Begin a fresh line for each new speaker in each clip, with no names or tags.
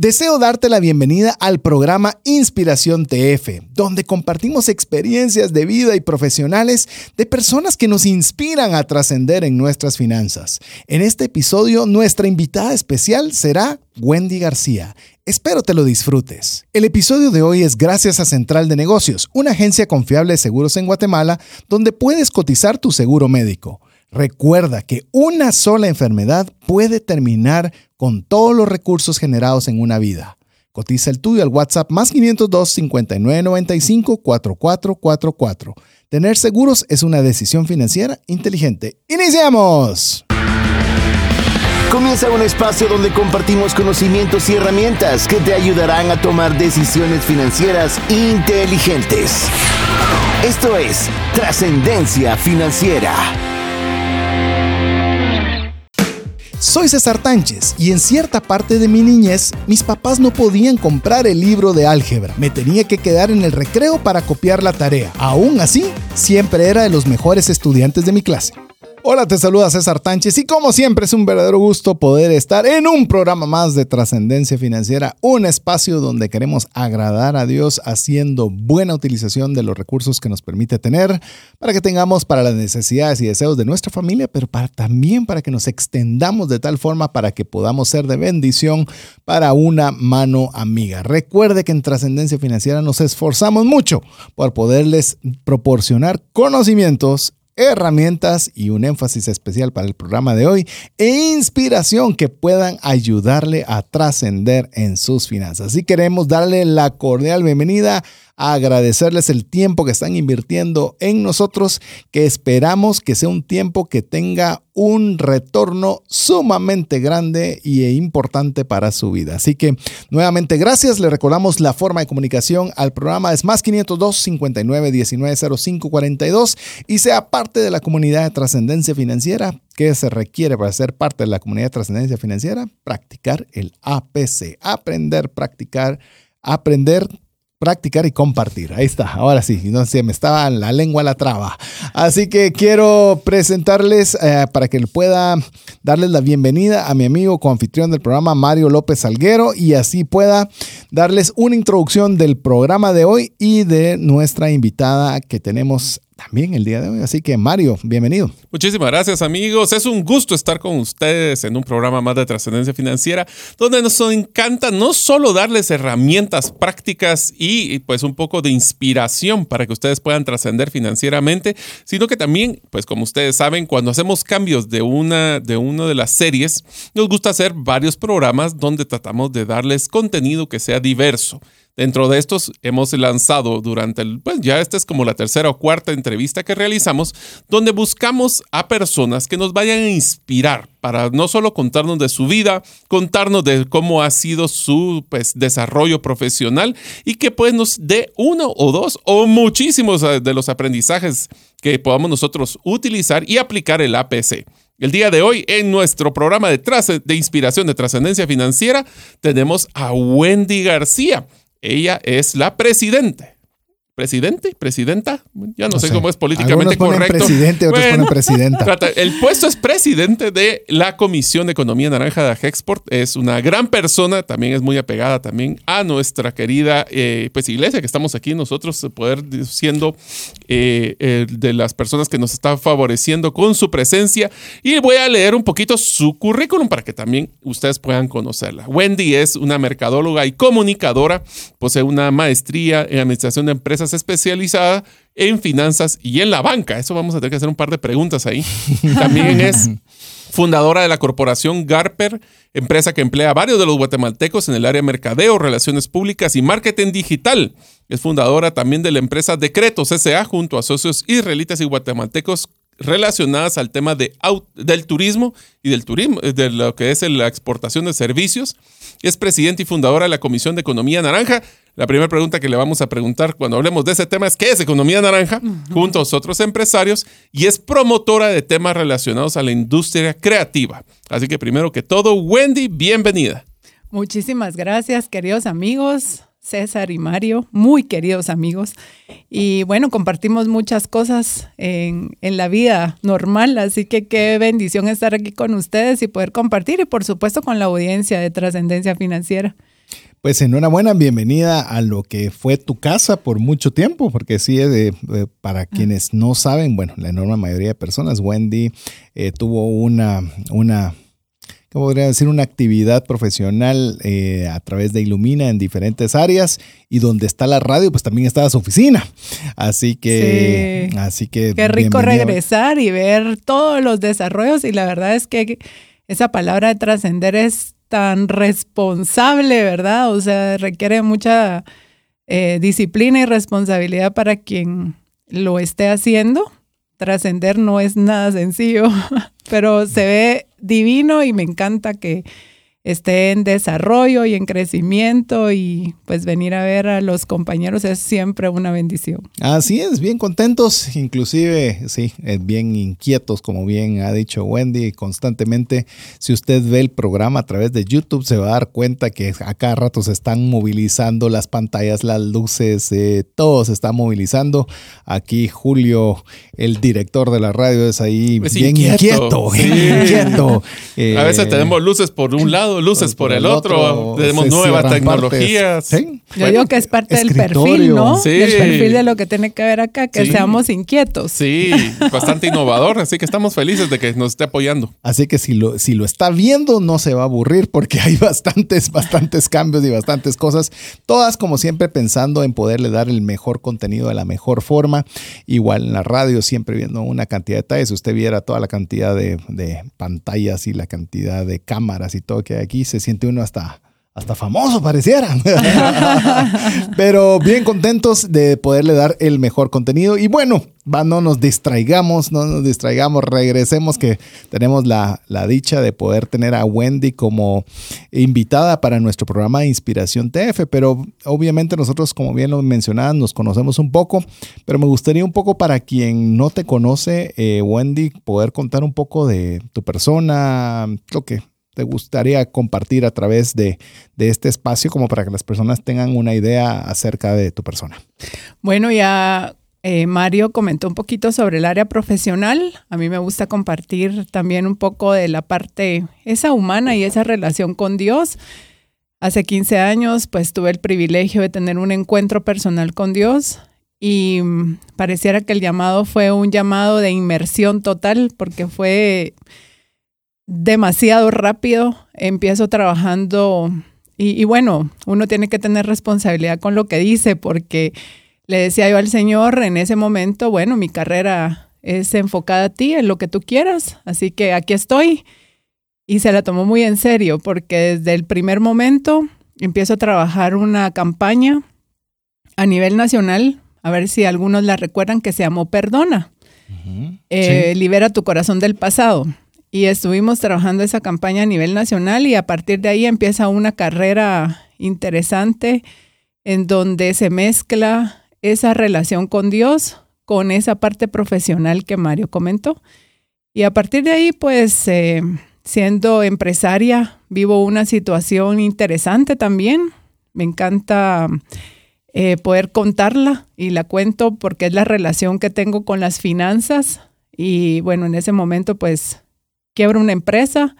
Deseo darte la bienvenida al programa Inspiración TF, donde compartimos experiencias de vida y profesionales de personas que nos inspiran a trascender en nuestras finanzas. En este episodio, nuestra invitada especial será Wendy García. Espero te lo disfrutes. El episodio de hoy es gracias a Central de Negocios, una agencia confiable de seguros en Guatemala, donde puedes cotizar tu seguro médico. Recuerda que una sola enfermedad puede terminar con todos los recursos generados en una vida. Cotiza el tuyo al WhatsApp más 502 5995 4444. Tener seguros es una decisión financiera inteligente. ¡Iniciamos!
Comienza un espacio donde compartimos conocimientos y herramientas que te ayudarán a tomar decisiones financieras inteligentes. Esto es Trascendencia Financiera.
Soy César Tánchez y en cierta parte de mi niñez mis papás no podían comprar el libro de álgebra. Me tenía que quedar en el recreo para copiar la tarea. Aún así, siempre era de los mejores estudiantes de mi clase. Hola, te saluda César Tánchez y como siempre es un verdadero gusto poder estar en un programa más de trascendencia financiera, un espacio donde queremos agradar a Dios haciendo buena utilización de los recursos que nos permite tener para que tengamos para las necesidades y deseos de nuestra familia, pero para, también para que nos extendamos de tal forma para que podamos ser de bendición para una mano amiga. Recuerde que en trascendencia financiera nos esforzamos mucho por poderles proporcionar conocimientos herramientas y un énfasis especial para el programa de hoy e inspiración que puedan ayudarle a trascender en sus finanzas. Así queremos darle la cordial bienvenida agradecerles el tiempo que están invirtiendo en nosotros, que esperamos que sea un tiempo que tenga un retorno sumamente grande e importante para su vida. Así que nuevamente gracias, le recordamos la forma de comunicación al programa. Es más 502 59 19 05 42 y sea parte de la comunidad de trascendencia financiera que se requiere para ser parte de la comunidad de trascendencia financiera, practicar el APC, aprender, practicar, aprender practicar y compartir. Ahí está, ahora sí, no sé, me estaba la lengua la traba. Así que quiero presentarles eh, para que pueda darles la bienvenida a mi amigo coanfitrión del programa, Mario López Salguero, y así pueda darles una introducción del programa de hoy y de nuestra invitada que tenemos también el día de hoy. Así que Mario, bienvenido.
Muchísimas gracias amigos. Es un gusto estar con ustedes en un programa más de trascendencia financiera donde nos encanta no solo darles herramientas prácticas y pues un poco de inspiración para que ustedes puedan trascender financieramente, sino que también, pues como ustedes saben, cuando hacemos cambios de una de una de las series, nos gusta hacer varios programas donde tratamos de darles contenido que sea diverso Dentro de estos hemos lanzado durante el, pues ya esta es como la tercera o cuarta entrevista que realizamos, donde buscamos a personas que nos vayan a inspirar para no solo contarnos de su vida, contarnos de cómo ha sido su pues, desarrollo profesional y que pues nos dé uno o dos o muchísimos eh, de los aprendizajes que podamos nosotros utilizar y aplicar el APC. El día de hoy, en nuestro programa de, de inspiración de trascendencia financiera, tenemos a Wendy García. Ella es la presidente presidente, presidenta, ya no, sé, cómo es políticamente correcto.
presidente, otros ponen presidenta.
El puesto es presidente de la Comisión de Economía Naranja de Agexport. Es una gran persona, también es muy apegada también a nuestra querida eh, pues, iglesia, que estamos aquí nosotros, eh, poder siendo eh, de las personas que nos está favoreciendo con su presencia. Y voy a leer un poquito su currículum para que también ustedes puedan conocerla. Wendy es una mercadóloga y comunicadora, posee una maestría en administración de empresas especializada en finanzas y en la banca. Eso vamos a tener que hacer un par de preguntas ahí. También es fundadora de la corporación Garper, empresa que emplea a varios de los guatemaltecos en el área de mercadeo, relaciones públicas y marketing digital. Es fundadora también de la empresa Decretos S.A. junto a socios israelitas y guatemaltecos relacionadas al tema de, del turismo y del turismo, de lo que es la exportación de servicios. Es presidente y fundadora de la Comisión de Economía Naranja, la primera pregunta que le vamos a preguntar cuando hablemos de ese tema es qué es economía naranja, junto a otros empresarios, y es promotora de temas relacionados a la industria creativa. Así que primero que todo, Wendy, bienvenida.
Muchísimas gracias, queridos amigos. César y Mario, muy queridos amigos. Y bueno, compartimos muchas cosas en, en, la vida normal, así que qué bendición estar aquí con ustedes y poder compartir y por supuesto con la audiencia de trascendencia financiera.
Pues enhorabuena, bienvenida a lo que fue tu casa por mucho tiempo, porque sí, eh, eh, para quienes no saben, bueno, la enorme mayoría de personas, Wendy eh, tuvo una, una ¿cómo podría decir? Una actividad profesional a través de Ilumina en diferentes áreas y donde está la radio, pues también está su oficina. Así que, así que.
Qué rico regresar y ver todos los desarrollos y la verdad es que esa palabra de trascender es tan responsable, ¿verdad? O sea, requiere mucha eh, disciplina y responsabilidad para quien lo esté haciendo. Trascender no es nada sencillo, pero se ve divino y me encanta que esté en desarrollo y en crecimiento y pues venir a ver a los compañeros es siempre una bendición.
Así es, bien contentos, inclusive, sí, eh, bien inquietos, como bien ha dicho Wendy, constantemente. Si usted ve el programa a través de YouTube, se va a dar cuenta que a cada rato se están movilizando las pantallas, las luces, eh, todo se está movilizando. Aquí Julio, el director de la radio, es ahí bien inquieto, inquieto.
a veces eh, tenemos luces por un lado luces por, el, otro, tenemos nuevas tecnologías.
Yo digo que es parte del perfil, ¿no? Sí. Del perfil de lo que tiene que ver acá, que seamos inquietos.
Sí, bastante innovador, así que estamos felices de que nos esté apoyando.
Así que si lo, si lo está viendo, no se va a aburrir porque hay bastantes, bastantes cambios y bastantes cosas, todas como siempre pensando en poderle dar el mejor contenido de la mejor forma. Igual en la radio, siempre viendo una cantidad de detalles, si usted viera toda la cantidad de, de pantallas y la cantidad de cámaras y todo que hay aquí se siente uno hasta, hasta famoso pareciera. Pero bien contentos de poderle dar el mejor contenido. Y bueno, va, no nos distraigamos, no nos distraigamos, regresemos que tenemos la, la, dicha de poder tener a Wendy como invitada para nuestro programa de Inspiración TF. Pero obviamente nosotros, como bien lo mencionaban, nos conocemos un poco. Pero me gustaría un poco para quien no te conoce, eh, Wendy, poder contar un poco de tu persona, lo que te gustaría compartir a través de, este espacio como para que las personas tengan una idea acerca de tu persona?
Bueno, ya eh, Mario comentó un poquito sobre el área profesional. A mí me gusta compartir también un poco de la parte esa humana y esa relación con Dios. Hace 15 años pues tuve el privilegio de tener un encuentro personal con Dios y mm, pareciera que el llamado fue un llamado de inmersión total porque fue demasiado rápido. Empiezo trabajando y, bueno, uno tiene que tener responsabilidad con lo que dice porque le decía yo al Señor en ese momento, bueno, mi carrera es enfocada a ti, en lo que tú quieras, así que aquí estoy. Y se la tomó muy en serio porque desde el primer momento empiezo a trabajar una campaña a nivel nacional, a ver si algunos la recuerdan, que se llamó Perdona. Eh, libera tu corazón del pasado y estuvimos trabajando esa campaña a nivel nacional y a partir de ahí empieza una carrera interesante en donde se mezcla esa relación con Dios con esa parte profesional que Mario comentó. Y a partir de ahí, pues, eh, siendo empresaria, vivo una situación interesante también. Me encanta eh, poder contarla y la cuento porque es la relación que tengo con las finanzas. Y bueno, en ese momento, pues, quiebro una empresa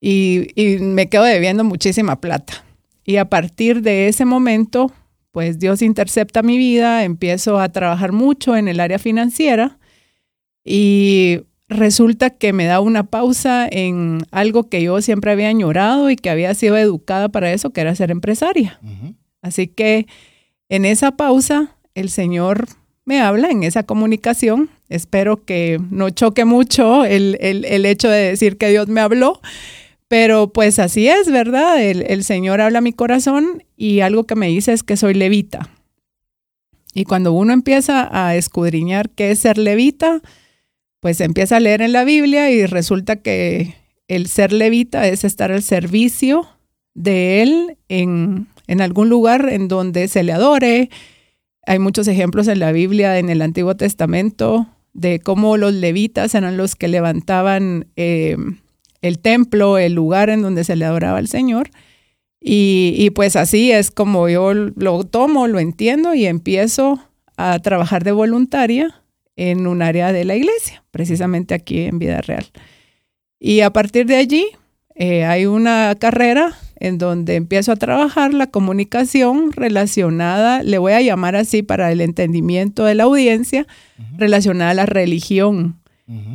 y, me quedo debiendo muchísima plata. Y a partir de ese momento, pues Dios intercepta mi vida, empiezo a trabajar mucho en el área financiera y resulta que me da una pausa en algo que yo siempre había añorado y que había sido educada para eso, que era ser empresaria. Así que en esa pausa, el Señor me habla en esa comunicación. Espero que no choque mucho el, hecho de decir que Dios me habló, pero pues así es, ¿verdad? El, Señor habla a mi corazón y algo que me dice es que soy levita. Y cuando uno empieza a escudriñar qué es ser levita, pues empieza a leer en la Biblia y resulta que el ser levita es estar al servicio de Él en, en algún lugar en donde se le adore, hay muchos ejemplos en la Biblia, en el Antiguo Testamento, de cómo los levitas eran los que levantaban eh, el templo, el lugar en donde se le adoraba al Señor. Y, pues así es como yo lo tomo, lo entiendo y empiezo a trabajar de voluntaria en un área de la iglesia, precisamente aquí en Vida Real. Y a partir de allí eh, hay una carrera en donde empiezo a trabajar la comunicación relacionada, le voy a llamar así para el entendimiento de la audiencia, relacionada a la religión.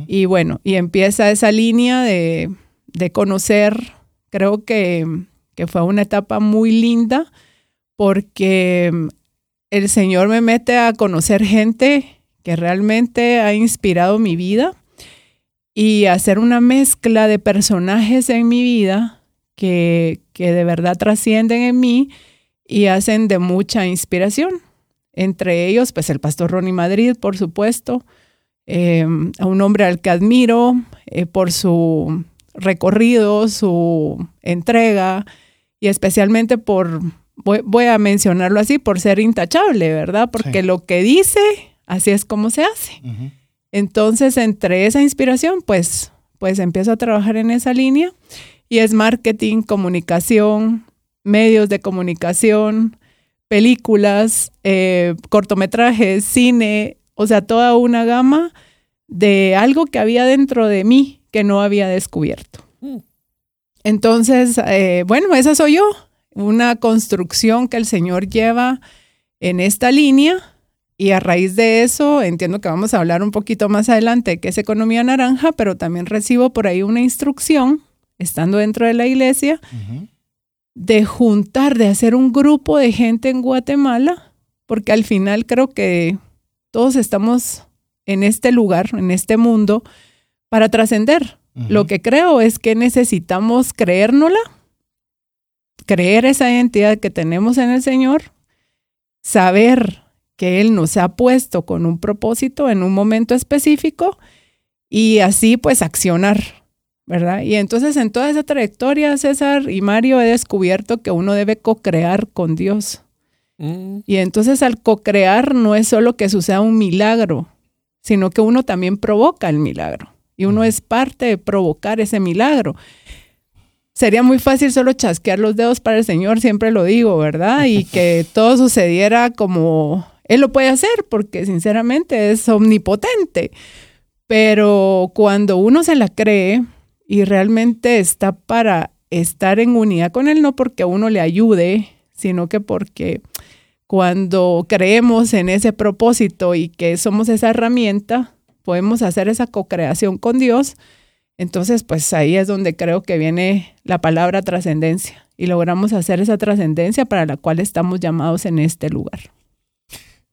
Y bueno, y empieza esa línea de, conocer, creo que, que fue una etapa muy linda porque el Señor me mete a conocer gente que realmente ha inspirado mi vida y hacer una mezcla de personajes en mi vida que, que de verdad trascienden en mí y hacen de mucha inspiración. Entre ellos, pues el pastor Ronnie Madrid, por supuesto, em, a un hombre al que admiro eh, por su recorrido, su entrega y especialmente por, voy, a mencionarlo así, por ser intachable, ¿verdad? Porque lo que dice, así es como se hace. Entonces, entre esa inspiración, pues, pues empiezo a trabajar en esa línea y es marketing, comunicación, medios de comunicación, películas, eh, cortometrajes, cine, o sea, toda una gama de algo que había dentro de mí que no había descubierto. Mm. Entonces, eh, bueno, esa soy yo, una construcción que el Señor lleva en esta línea y a raíz de eso, entiendo que vamos a hablar un poquito más adelante que es economía naranja, pero también recibo por ahí una instrucción, estando dentro de la iglesia, de juntar, de hacer un grupo de gente en Guatemala, porque al final creo que todos estamos en este lugar, en este mundo, para trascender. Lo que creo es que necesitamos creérnosla, creer esa identidad que tenemos en el Señor, saber que Él nos ha puesto con un propósito en un momento específico y así pues accionar, ¿verdad? Y entonces en toda esa trayectoria, César y Mario, he descubierto que uno debe co-crear con Dios. Mm. Y entonces al co-crear no es solo que suceda un milagro, sino que uno también provoca el milagro. Y uno es parte de provocar ese milagro sería muy fácil solo chasquear los dedos para el Señor, siempre lo digo, ¿verdad? Y que todo sucediera como él lo puede hacer porque sinceramente es omnipotente. Pero cuando uno se la cree y realmente está para estar en unidad con Él, no porque uno le ayude, sino que porque cuando creemos en ese propósito y que somos esa herramienta, podemos hacer esa co-creación con Dios. Entonces, pues ahí es donde creo que viene la palabra trascendencia y logramos hacer esa trascendencia para la cual estamos llamados en este lugar.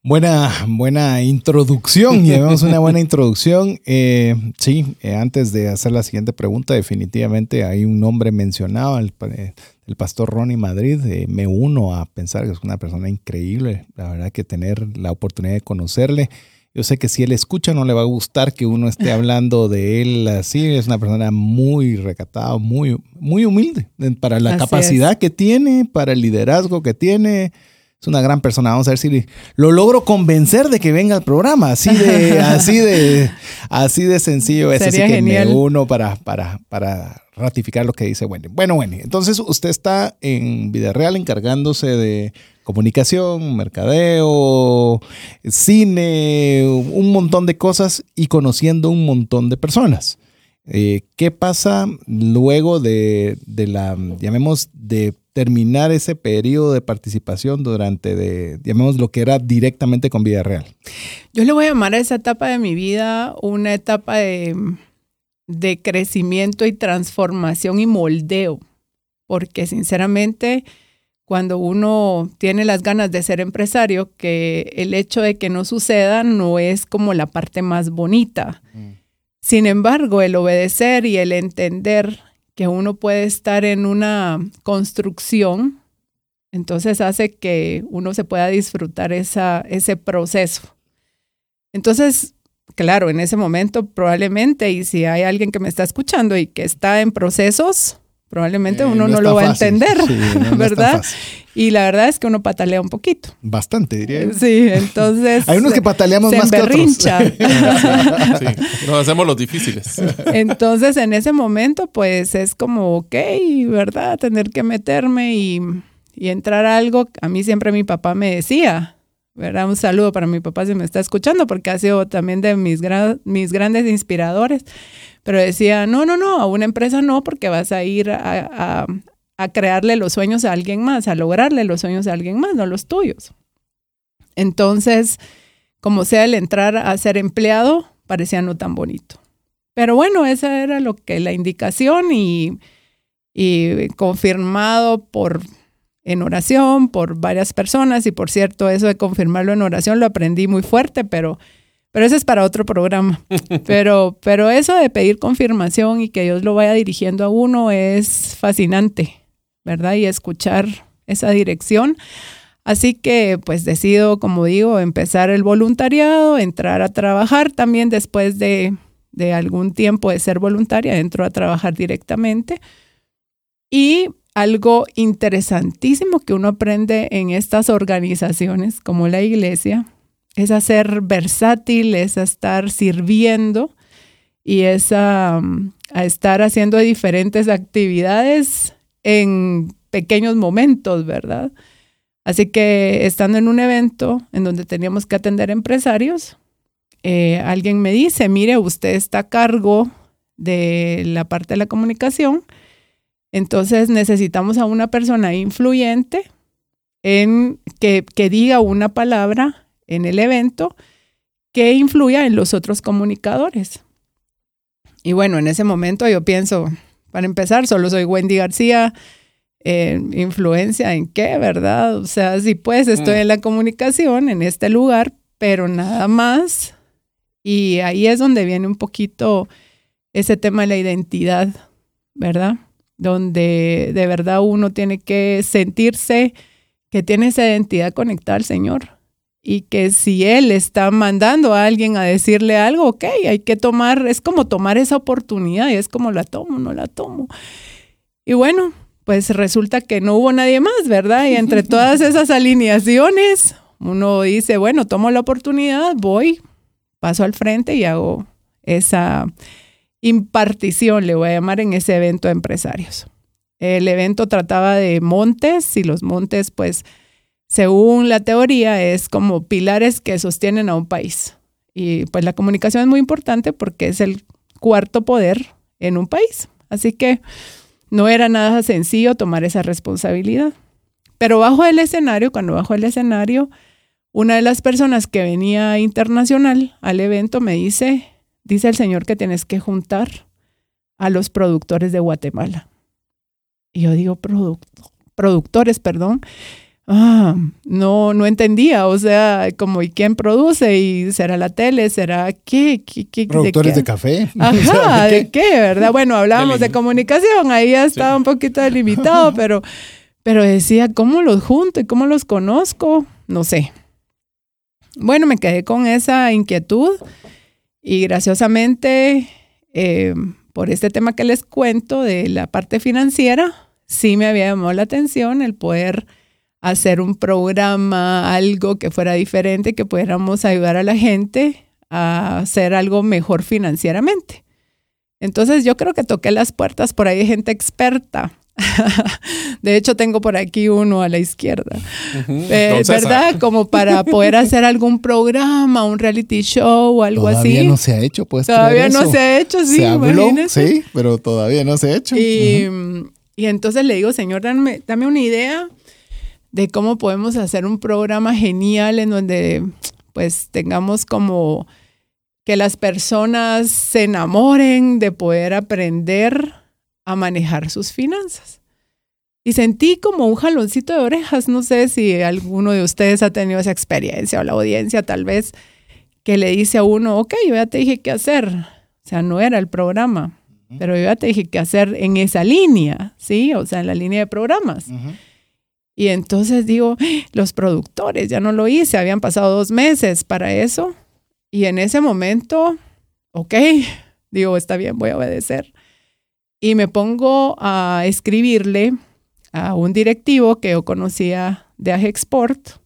Buena, buena introducción, llevamos una buena introducción. Eh, sí, eh, antes de hacer la siguiente pregunta, definitivamente hay un nombre mencionado, el, eh, el pastor Ronnie Madrid. me uno a pensar que es una persona increíble, la verdad que tener la oportunidad de conocerle. Yo sé que si él escucha no le va a gustar que uno esté hablando de él así. Es una persona muy recatada, muy, muy humilde para la capacidad que tiene, para el liderazgo que tiene es una gran persona. Vamos a ver si lo logro convencer de que venga al programa. Así de, así de, así de sencillo es. así que me uno para, para, para ratificar lo que dice Wendy. Bueno, Wendy, entonces usted está en Vida Real encargándose de comunicación, mercadeo, cine, un montón de cosas y conociendo un montón de personas. Eh, ¿Qué pasa luego de, de la, llamemos, de terminar ese periodo de participación durante, de, llamemos lo que era directamente con vida real?
Yo le voy a llamar a esa etapa de mi vida una etapa de, de crecimiento y transformación y moldeo, porque sinceramente cuando uno tiene las ganas de ser empresario, que el hecho de que no suceda no es como la parte más bonita. Mm. Sin embargo, el obedecer y el entender que uno puede estar en una construcción, entonces hace que uno se pueda disfrutar esa, ese proceso. Entonces, claro, en ese momento probablemente, y si hay alguien que me está escuchando y que está en procesos, probablemente eh, uno no, lo va a entender, ¿verdad? y la verdad es que uno patalea un poquito.
Bastante, diría
Sí, entonces.
Hay unos que pataleamos más que otros.
sí, nos hacemos los difíciles.
Entonces, en ese momento, pues es como, ok, ¿verdad? Tener que meterme y, y entrar a algo. A mí siempre mi papá me decía, ¿verdad? Un saludo para mi papá si me está escuchando, porque ha sido también de mis, mis grandes inspiradores. Pero decía, no, no, no, a una empresa no, porque vas a ir a, a crearle los sueños a alguien más, a lograrle los sueños a alguien más, no los tuyos. Entonces, como sea el entrar a ser empleado, parecía no tan bonito. Pero bueno, esa era lo que la indicación y, y confirmado por en oración por varias personas y por cierto, eso de confirmarlo en oración lo aprendí muy fuerte, pero pero eso es para otro programa. Pero pero eso de pedir confirmación y que Dios lo vaya dirigiendo a uno es fascinante. ¿verdad? Y escuchar esa dirección. Así que pues decido, como digo, empezar el voluntariado, entrar a trabajar también después de, de algún tiempo de ser voluntaria, entro a trabajar directamente. Y algo interesantísimo que uno aprende en estas organizaciones como la iglesia es a ser versátil, es estar sirviendo y es a estar haciendo diferentes actividades en pequeños momentos, ¿verdad? Así que estando en un evento en donde teníamos que atender empresarios, eh, alguien me dice, mire, usted está a cargo de la parte de la comunicación, entonces necesitamos a una persona influyente en que, que diga una palabra en el evento que influya en los otros comunicadores. Y bueno, en ese momento yo pienso, para empezar, solo soy Wendy García. Eh, influencia en qué, ¿verdad? O sea, sí, pues estoy mm. en la comunicación, en este lugar, pero nada más. Y ahí es donde viene un poquito ese tema de la identidad, ¿verdad? Donde de verdad uno tiene que sentirse que tiene esa identidad conectada al Señor y que si él está mandando a alguien a decirle algo, ok, hay que tomar, es como tomar esa oportunidad y es como la tomo, no la tomo. Y bueno, pues resulta que no hubo nadie más, ¿verdad? Y entre todas esas alineaciones, uno dice, bueno, tomo la oportunidad, voy, paso al frente y hago esa impartición, le voy a llamar, en ese evento de empresarios. El evento trataba de montes y los montes, pues, según la teoría, es como pilares que sostienen a un país. Y pues la comunicación es muy importante porque es el cuarto poder en un país. Así que no era nada sencillo tomar esa responsabilidad. Pero bajo el escenario, cuando bajo el escenario, una de las personas que venía internacional al evento me dice, dice el Señor que tienes que juntar a los productores de Guatemala. Y yo digo, productores, perdón ah, no, no entendía, o sea, como, ¿y quién produce? ¿Y será la tele? ¿Será qué? qué,
Productores de, café.
Ajá, ¿de qué? ¿Verdad? Bueno, hablábamos de comunicación, ahí ya estaba un poquito delimitado, pero, pero decía, ¿cómo los junto y cómo los conozco? No sé. Bueno, me quedé con esa inquietud y graciosamente, eh, por este tema que les cuento de la parte financiera, sí me había llamado la atención el poder hacer un programa, algo que fuera diferente, que pudiéramos ayudar a la gente a hacer algo mejor financieramente. Entonces yo creo que toqué las puertas, por ahí hay gente experta. De hecho, tengo por aquí uno a la izquierda. Eh, ¿Verdad? Como para poder hacer algún programa, un reality show o algo así.
Todavía no se ha hecho, pues.
Todavía no se ha hecho, sí.
Se sí, pero todavía no se ha hecho.
Y, y entonces le digo, Señor, dame, dame una idea de cómo podemos hacer un programa genial en donde pues tengamos como que las personas se enamoren de poder aprender a manejar sus finanzas. Y sentí como un jaloncito de orejas, no sé si alguno de ustedes ha tenido esa experiencia o la audiencia tal vez, que le dice a uno, ok, yo ya te dije qué hacer. O sea, no era el programa, pero yo ya te dije qué hacer en esa línea, ¿sí? O sea, en la línea de programas. Y entonces digo, los productores, ya no lo hice, habían pasado dos meses para eso. Y en ese momento, ok, digo, está bien, voy a obedecer. Y me pongo a escribirle a un directivo que yo conocía de Agexport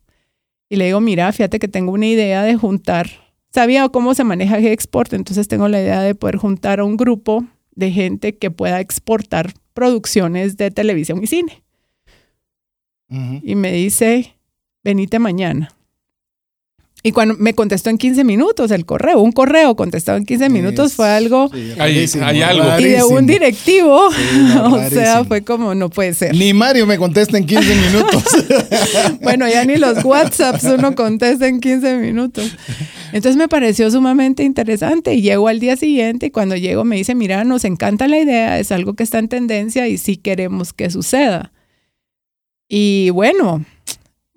y le digo, mira, fíjate que tengo una idea de juntar, sabía cómo se maneja Agexport, entonces tengo la idea de poder juntar a un grupo de gente que pueda exportar producciones de televisión y cine. Y me dice, venite mañana. Y cuando me contestó en 15 minutos el correo, un correo contestado en 15 minutos fue algo...
Sí,
Hay- algo.
Y de un directivo,
no,
o sea, fue como, no puede ser.
Ni Mario me contesta en 15 minutos.
Bueno, ya ni los WhatsApps uno contesta en 15 minutos. Entonces me pareció sumamente interesante y llego al día siguiente y cuando llego me dice, mira, nos encanta la idea, es algo que está en tendencia y sí queremos que suceda. Y bueno,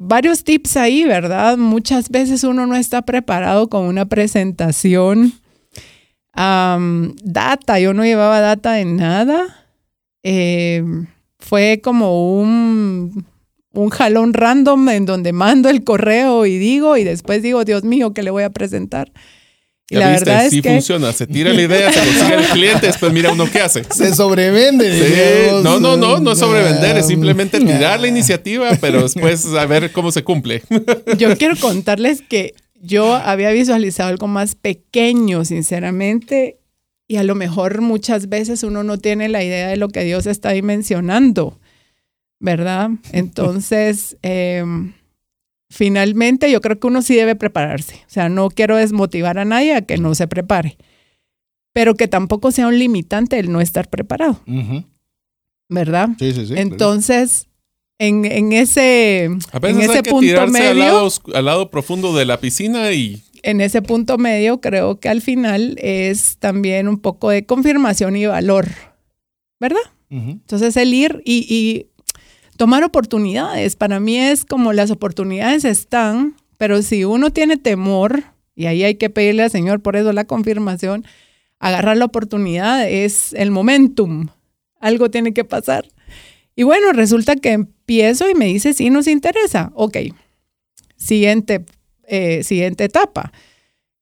varios tips ahí, ¿verdad? Muchas veces uno no está preparado con una presentación. Am, data, yo no llevaba data de nada. Eh, fue como un, un jalón random en donde mando el correo y digo, y después digo, Dios mío, ¿qué le voy a presentar? Y la
viste,
verdad
sí
es que
funciona. Se tira la idea, se consigue el cliente, después mira uno qué hace.
Se sobrevende.
Sí, no, no, no, no es sobrevender, es simplemente tirar la iniciativa, pero después a ver cómo se cumple.
yo quiero contarles que yo había visualizado algo más pequeño, sinceramente, y a lo mejor muchas veces uno no tiene la idea de lo que Dios está dimensionando, ¿verdad? Entonces, eh, finalmente yo creo que uno sí debe prepararse. O sea, no quiero desmotivar a nadie a que no se prepare, pero que tampoco sea un limitante el no estar preparado. ¿verdad?
Sí, sí, sí.
Entonces, en, en ese,
A
en
veces
ese
hay que
punto
tirarse al
medio,
lado, al lado profundo de la piscina y
en ese punto medio creo que al final es también un poco de confirmación y valor, ¿verdad? Entonces el ir y, y tomar oportunidades, para mí es como las oportunidades están, pero si uno tiene temor, y ahí hay que pedirle al Señor por eso la confirmación, agarrar la oportunidad es el momentum, algo tiene que pasar. Y bueno, resulta que empiezo y me dice, sí, nos interesa, ok, siguiente, eh, siguiente etapa.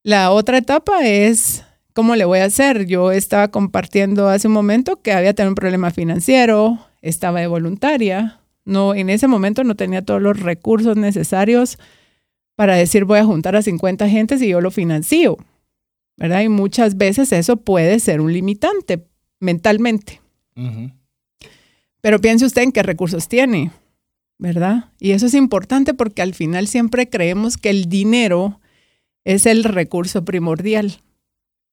La otra etapa es ¿Cómo le voy a hacer? Yo estaba compartiendo hace un momento que había tenido un problema financiero, estaba de voluntaria, no, en ese momento no tenía todos los recursos necesarios para decir voy a juntar a 50 gentes y yo lo financio, ¿verdad? Y muchas veces eso puede ser un limitante mentalmente. Pero piense usted en qué recursos tiene, ¿verdad? Y eso es importante porque al final siempre creemos que el dinero es el recurso primordial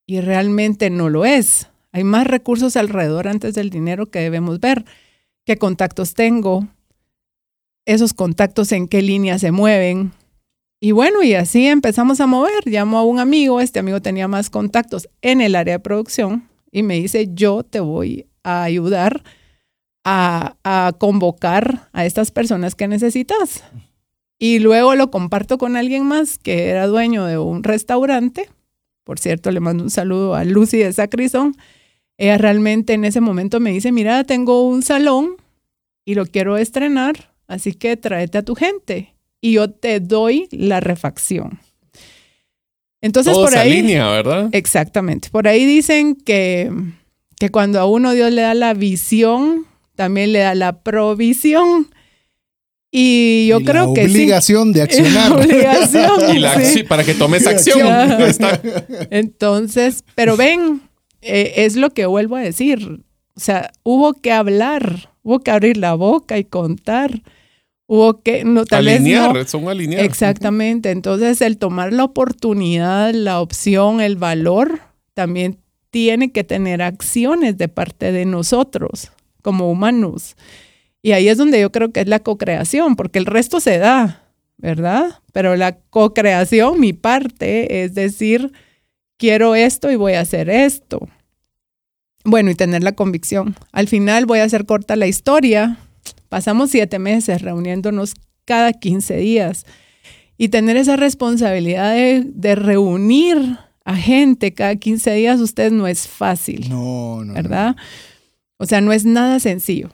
y realmente no lo es. Hay más recursos alrededor antes del dinero que debemos ver. ¿Qué contactos tengo? Esos contactos en qué línea se mueven. Y bueno, y así empezamos a mover. Llamo a un amigo, este amigo tenía más contactos en el área de producción y me dice, yo te voy a ayudar a, a convocar a estas personas que necesitas. Y luego lo comparto con alguien más que era dueño de un restaurante. Por cierto, le mando un saludo a Lucy de Sacrizón. Ella realmente en ese momento me dice, mira, tengo un salón y lo quiero estrenar, así que tráete a tu gente y yo te doy la refacción. Entonces
todo
por
se
ahí...
alinea, ¿verdad?
Exactamente. Por ahí dicen que, que cuando a uno Dios le da la visión, también le da la provisión. Y yo
Y
creo
la
que sí.
obligación de accionar.
Obligación,
Y la-
sí.
sí, para que tomes acción. Está.
Entonces, pero ven, eh, es lo que vuelvo a decir. O sea, hubo que hablar, hubo que abrir la boca y contar. Hubo que, no, tal vez
alinear,
no,
son alinear.
Exactamente. Entonces, el tomar la oportunidad, la opción, el valor, también tiene que tener acciones de parte de nosotros como humanos. Y ahí es donde yo creo que es la co-creación, porque el resto se da, ¿verdad? Pero la co-creación, mi parte, es decir, quiero esto y voy a hacer esto. Bueno, y tener la convicción. Al final voy a hacer corta la historia. Pasamos siete meses reuniéndonos cada 15 días y tener esa responsabilidad de, de reunir a gente cada 15 días, usted no es fácil,
No, no, no.
¿verdad? O sea, no es nada sencillo.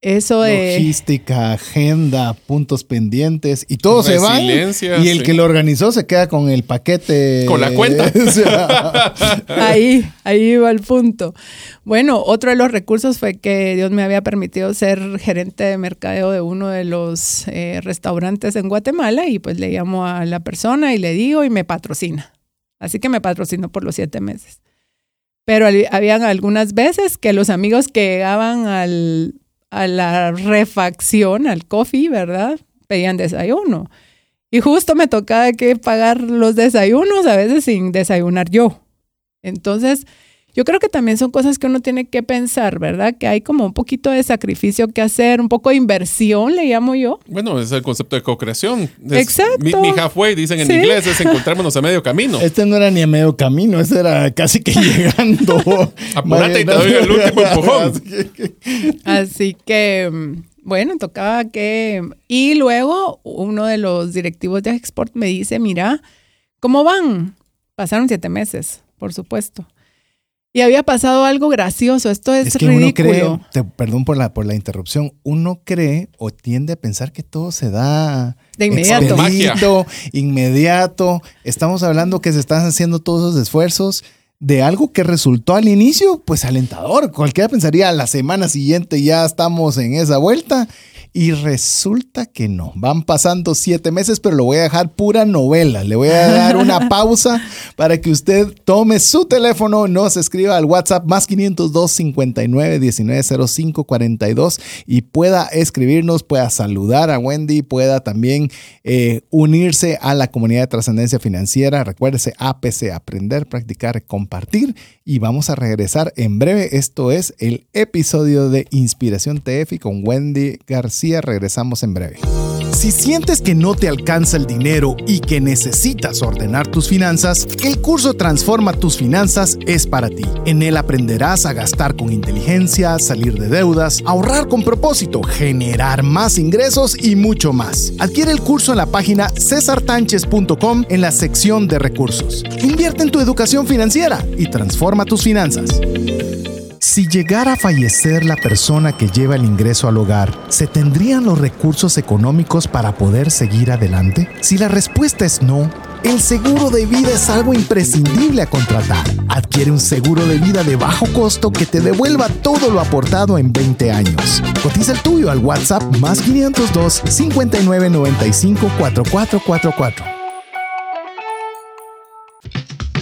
Eso de...
Logística, agenda, puntos pendientes y todo se va. Y el
sí.
que lo organizó se queda con el paquete.
Con la cuenta.
O sea,
Ahí, ahí va el punto. Bueno, otro de los recursos fue que Dios me había permitido ser gerente de mercadeo de uno de los eh, restaurantes en Guatemala y pues le llamo a la persona y le digo y me patrocina. Así que me patrocinó por los siete meses. Pero al- habían algunas veces que los amigos que llegaban al, a la refacción, al coffee, ¿verdad? Pedían desayuno. Y justo me tocaba que pagar los desayunos, a veces sin desayunar yo. Entonces, yo creo que también son cosas que uno tiene que pensar, ¿verdad? Que hay como un poquito de sacrificio que hacer, un poco de inversión, le llamo yo.
Bueno, es el concepto de co-creación.
Exacto.
Mi, mi halfway, dicen en
Sí.
inglés, es encontrarnos a medio camino.
Este no era ni a medio camino, este era casi que llegando.
Apúrate y te doy el último empujón.
Así que-
mm, bueno, tocaba que... Y luego uno de los directivos de Export me dice, mira, ¿cómo van? Pasaron siete meses, por supuesto. Y había pasado algo gracioso, esto es,
Es que uno
ridículo.
cree, te- perdón por la, por la interrupción, uno cree o tiende a pensar que todo se da
De inmediato.
expedito, inmediato. Estamos hablando que se están haciendo todos esos esfuerzos de algo que resultó al inicio, pues alentador. Cualquiera pensaría la semana siguiente ya estamos en esa vuelta. Y resulta que no. Van pasando siete meses, pero lo voy a dejar pura novela. Le voy a dar una pausa para que usted tome su teléfono, nos escriba al WhatsApp más 502 59 19 05 42 y pueda escribirnos, pueda saludar a Wendy, pueda también eh, unirse a la comunidad de trascendencia financiera. Recuérdese APC, aprender, practicar, compartir. Y vamos a regresar en breve. Esto es el episodio de Inspiración TF con Wendy García. Regresamos en breve. Si sientes que no te alcanza el dinero y que necesitas ordenar tus finanzas, el curso Transforma tus finanzas es para ti. En él aprenderás a gastar con inteligencia, salir de deudas, ahorrar con propósito, generar más ingresos y mucho más. Adquiere el curso en la página cesartanches.com en la sección de recursos. Invierte en tu educación financiera y transforma tus finanzas. Si llegara a fallecer la persona que lleva el ingreso al hogar, ¿se tendrían los recursos económicos para poder seguir adelante? Si la respuesta es no, el seguro de vida es algo imprescindible a contratar. Adquiere un seguro de vida de bajo costo que te devuelva todo lo aportado en 20 años. Cotiza el tuyo al WhatsApp más 502 5995 4444.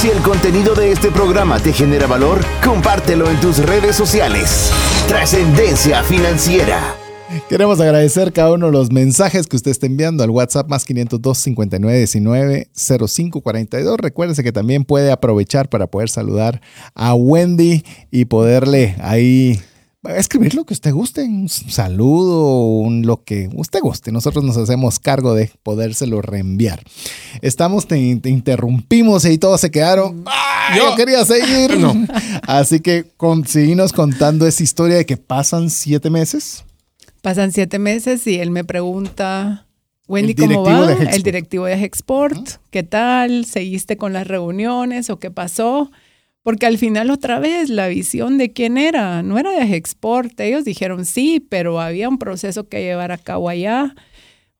Si el contenido de este programa te genera valor, compártelo en tus redes sociales. Trascendencia financiera.
Queremos agradecer cada uno de los mensajes que usted está enviando al WhatsApp más 502 59 19 05 42. Recuérdese que también puede aprovechar para poder saludar a Wendy y poderle ahí escribir lo que usted guste, un saludo, un lo que usted guste. Nosotros nos hacemos cargo de podérselo reenviar. Estamos, te, te interrumpimos y todos se quedaron. ¡Ah, yo,
Yo-
quería seguir.
No.
Así que con, seguimos contando esa historia de que pasan siete meses.
Pasan siete meses y él me pregunta, Wendy, ¿cómo va? El directivo de Hexport, ¿qué tal? ¿Seguiste con las reuniones o qué pasó? Porque al final otra vez la visión de quién era, no era de Hexport. Ellos dijeron sí, pero había un proceso que llevar a cabo allá.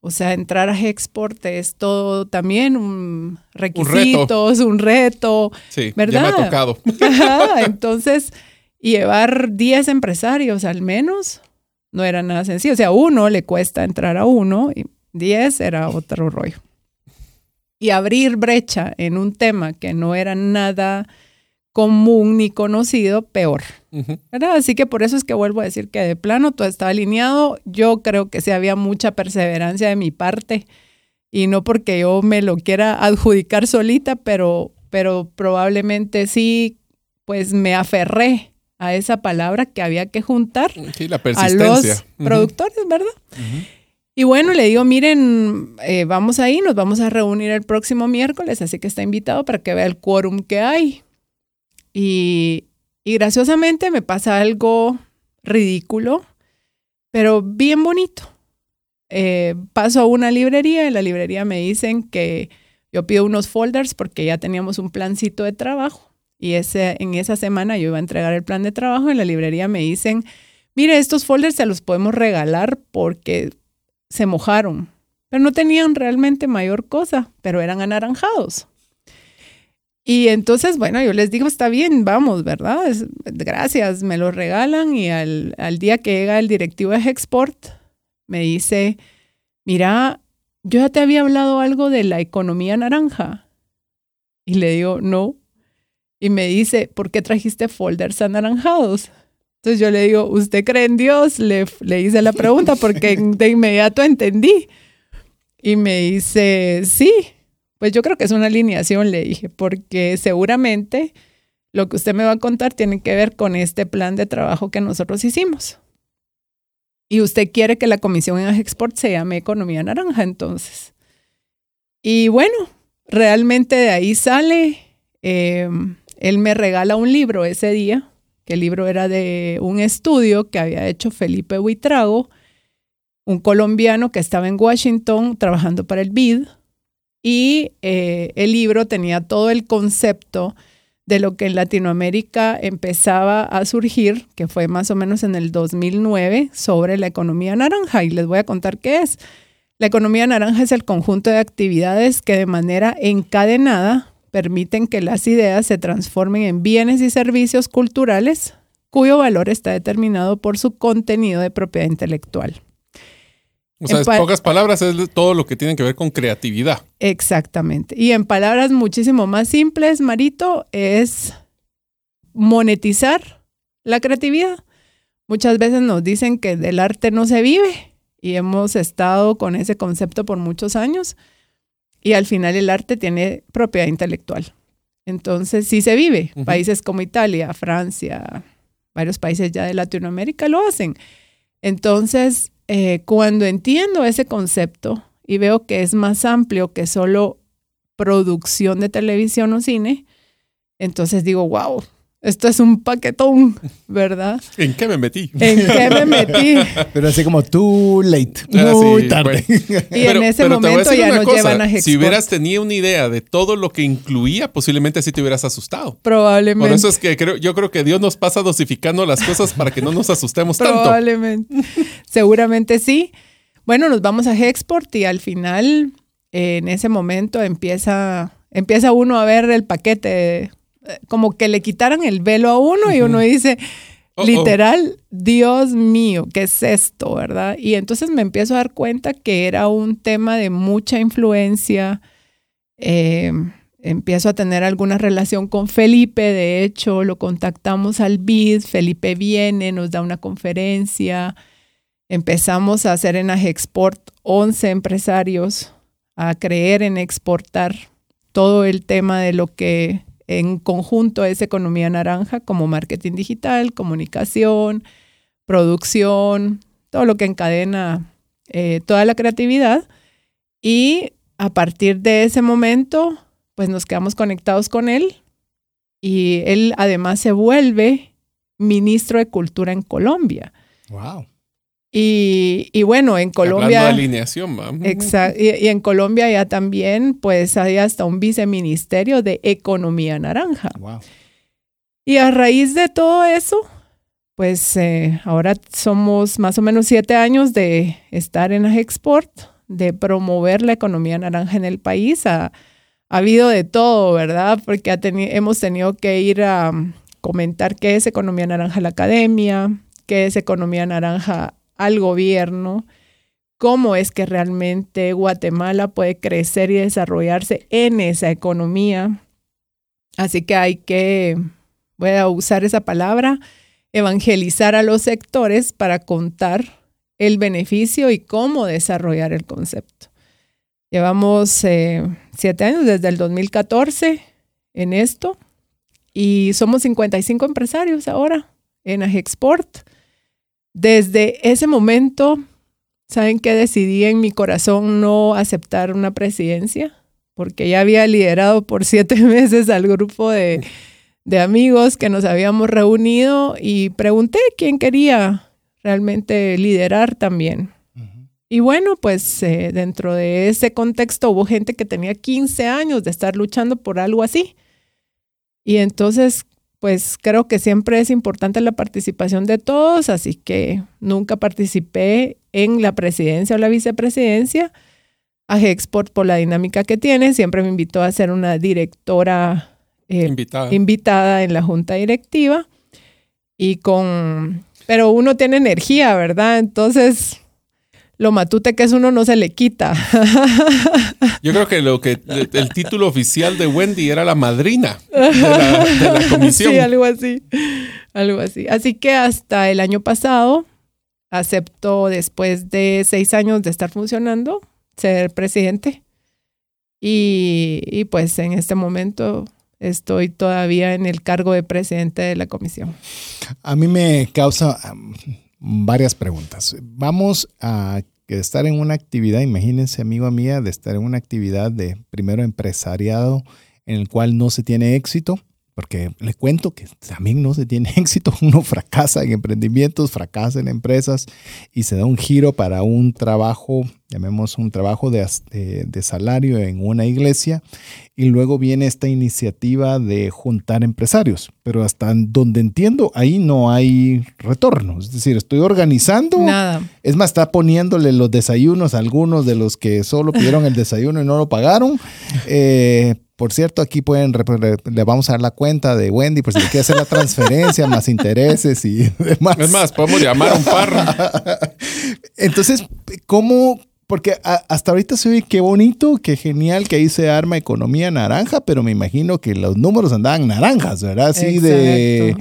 O sea, entrar a Hexport es todo también un requisitos, un reto,
Sí,
¿verdad?
ya me ha tocado.
Ajá, entonces, llevar 10 empresarios al menos no era nada sencillo. O sea, a uno le cuesta entrar a uno y 10 era otro rollo. Y abrir brecha en un tema que no era nada común ni conocido, peor. ¿verdad? Así que por eso es que vuelvo a decir que de plano todo estaba alineado. Yo creo que sí había mucha perseverancia de mi parte y no porque yo me lo quiera adjudicar solita, pero, pero probablemente sí, pues me aferré a esa palabra que había que juntar
Sí, la
a los productores, ¿verdad? Y bueno, le digo, miren, eh, vamos ahí, nos vamos a reunir el próximo miércoles, así que está invitado para que vea el quórum que hay. Y, y graciosamente me pasa algo ridículo, pero bien bonito. Eh, paso a una librería, en la librería me dicen que yo pido unos folders porque ya teníamos un plancito de trabajo. Y ese, en esa semana yo iba a entregar el plan de trabajo. En la librería me dicen, mire, estos folders se los podemos regalar porque se mojaron, pero no tenían realmente mayor cosa, pero eran anaranjados. Y entonces, bueno, yo les digo, está bien, vamos, ¿verdad? gracias, me lo regalan y al, al día que llega el directivo de Export, me dice, mira, yo ya te había hablado algo de la economía naranja. Y le digo, no. Y me dice, ¿por qué trajiste folders anaranjados? Entonces yo le digo, ¿usted cree en Dios? Le, le hice la pregunta porque de inmediato entendí. Y me dice, sí, pues yo creo que es una alineación, le dije, porque seguramente lo que usted me va a contar tiene que ver con este plan de trabajo que nosotros hicimos. Y usted quiere que la comisión en Export se llame Economía Naranja, entonces. Y bueno, realmente de ahí sale. Em, él me regala un libro ese día, que el libro era de un estudio que había hecho Felipe Huitrago, un colombiano que estaba en Washington trabajando para el BID. Y eh, el libro tenía todo el concepto de lo que en Latinoamérica empezaba a surgir, que fue más o menos en el 2009, sobre la economía naranja. Y les voy a contar qué es. La economía naranja es el conjunto de actividades que de manera encadenada permiten que las ideas se transformen en bienes y servicios culturales cuyo valor está determinado por su contenido de propiedad intelectual.
O sea, en pocas palabras, es todo lo que tiene que ver con creatividad.
Exactamente. Y en palabras muchísimo más simples, Marito, es monetizar la creatividad. Muchas veces nos dicen que del arte no se vive y hemos estado con ese concepto por muchos años y al final el arte tiene propiedad intelectual. Entonces, sí se vive. Países como Italia, Francia, varios países ya de Latinoamérica lo hacen. Entonces, eh, cuando entiendo ese concepto y veo que es más amplio que solo producción de televisión o cine, entonces digo, wow, esto es un paquetón, ¿verdad?
¿En qué me metí?
¿En qué me metí?
Pero así como too late, ah, muy tarde.
Y en ese momento ya nos llevan a Hexport.
Si hubieras tenido una idea de todo lo que incluía, posiblemente sí te hubieras asustado.
Probablemente.
Por eso es que creo, yo creo que Dios nos pasa dosificando las cosas para que no nos asustemos tanto.
Probablemente. Seguramente sí. Bueno, nos vamos a Hexport y al final, en ese momento, empieza, empieza uno a ver el paquete como que le quitaran el velo a uno y uno dice, literal, Dios mío, ¿qué es esto, verdad? Y entonces me empiezo a dar cuenta que era un tema de mucha influencia. Eh, empiezo a tener alguna relación con Felipe, de hecho, lo contactamos al BID, Felipe viene, nos da una conferencia, empezamos a hacer en Agexport 11 empresarios a creer en exportar todo el tema de lo que en conjunto es economía naranja como marketing digital, comunicación, producción, todo lo que encadena eh, toda la creatividad. Y a partir de ese momento, pues nos quedamos conectados con él y él además se vuelve ministro de Cultura en Colombia.
Wow.
Y, bueno, en Colombia.
alineación,
Exacto. Y, en Colombia ya también, pues hay hasta un viceministerio de Economía Naranja. Wow. Y a raíz de todo eso, pues eh, ahora somos más o menos siete años de estar en Export, de promover la economía naranja en el país. Ha, habido de todo, ¿verdad? Porque hemos tenido que ir a um, comentar qué es economía naranja en la academia, qué es economía naranja al gobierno, cómo es que realmente Guatemala puede crecer y desarrollarse en esa economía. Así que hay que, voy a usar esa palabra, evangelizar a los sectores para contar el beneficio y cómo desarrollar el concepto. Llevamos eh, siete años desde el 2014 en esto y somos 55 empresarios ahora en Agexport. Desde ese momento, ¿saben que decidí en mi corazón no aceptar una presidencia? Porque ya había liderado por siete meses al grupo de, amigos que nos habíamos reunido y pregunté quién quería realmente liderar también. Y bueno, pues eh, dentro de ese contexto hubo gente que tenía 15 años de estar luchando por algo así. Y entonces pues creo que siempre es importante la participación de todos, así que nunca participé en la presidencia o la vicepresidencia. A Export por la dinámica que tiene, siempre me invitó a ser una directora eh,
Invitada.
invitada en la junta directiva y con, pero uno tiene energía, ¿verdad? Entonces, lo matute que es uno no se le quita.
Yo creo que lo que el título oficial de Wendy era la madrina de la, de la comisión.
Sí, algo así, algo así. Así que hasta el año pasado aceptó, después de seis años de estar funcionando, ser presidente. Y, y pues en este momento estoy todavía en el cargo de presidente de la comisión.
A mí me causa um, varias preguntas. Vamos a estar en una actividad, imagínense, amigo mía, de estar en una actividad de primero empresariado en el cual no se tiene éxito, porque le cuento que también no se tiene éxito, uno fracasa en emprendimientos, fracasa en empresas y se da un giro para un trabajo, llamemos un trabajo de, de, de salario en una iglesia y luego viene esta iniciativa de juntar empresarios, pero hasta donde entiendo, ahí no hay retorno. Es decir, estoy organizando.
Nada.
Es más, está poniéndole los desayunos a algunos de los que solo pidieron el desayuno y no lo pagaron. Eh, por cierto, aquí pueden, le vamos a dar la cuenta de Wendy por si quiere hacer la transferencia, más intereses y demás.
Es más, podemos llamar a un par.
Entonces, ¿cómo, porque hasta ahorita se oye qué bonito, qué genial que ahí se arma economía naranja, pero me imagino que los números andaban naranjas, ¿verdad? Así de...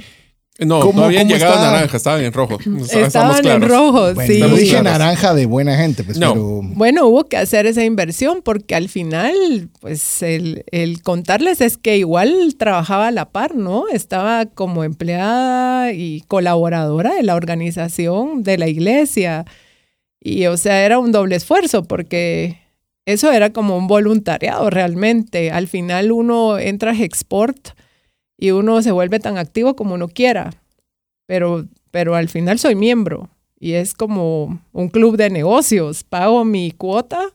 No,
¿Cómo-
no habían
cómo
llegado
está?
naranja, estaban en rojo.
Estaban en rojo,
Bueno,
sí.
no dije naranja de buena gente, pues,
No.
pero...
Bueno, hubo que hacer esa inversión porque al final, pues el, el contarles es que igual trabajaba a la par, ¿no? Estaba como empleada y colaboradora de la organización de la iglesia. Y o sea, era un doble esfuerzo porque eso era como un voluntariado realmente. Al final uno entra a Export y uno se vuelve tan activo como uno quiera. Pero, pero al final soy miembro y es como un club de negocios. Pago mi cuota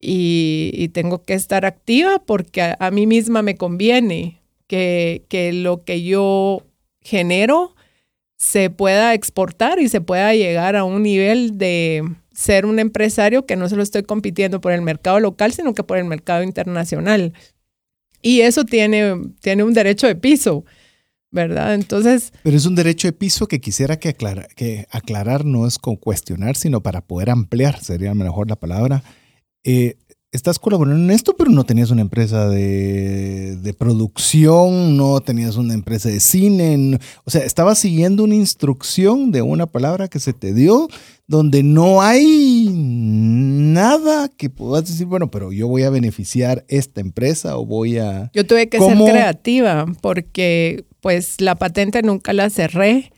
y, tengo que estar activa porque a, a mí misma me conviene que, que lo que yo genero se pueda exportar y se pueda llegar a un nivel de ser un empresario que no solo estoy compitiendo por el mercado local, sino que por el mercado internacional. Y eso tiene, tiene un derecho de piso, ¿verdad? Entonces,
Pero es un derecho de piso que quisiera que, aclara- que aclarar no es con cuestionar, sino para poder ampliar, sería mejor la palabra. Eh, estás colaborando en esto, pero no tenías una empresa de, de producción, no tenías una empresa de cine, no- o sea, estabas siguiendo una instrucción de una palabra que se te dio donde no hay nada que puedas decir, bueno, pero yo voy a beneficiar esta empresa o voy a...
Yo tuve que
¿Cómo?
ser creativa porque pues la patente nunca la cerré.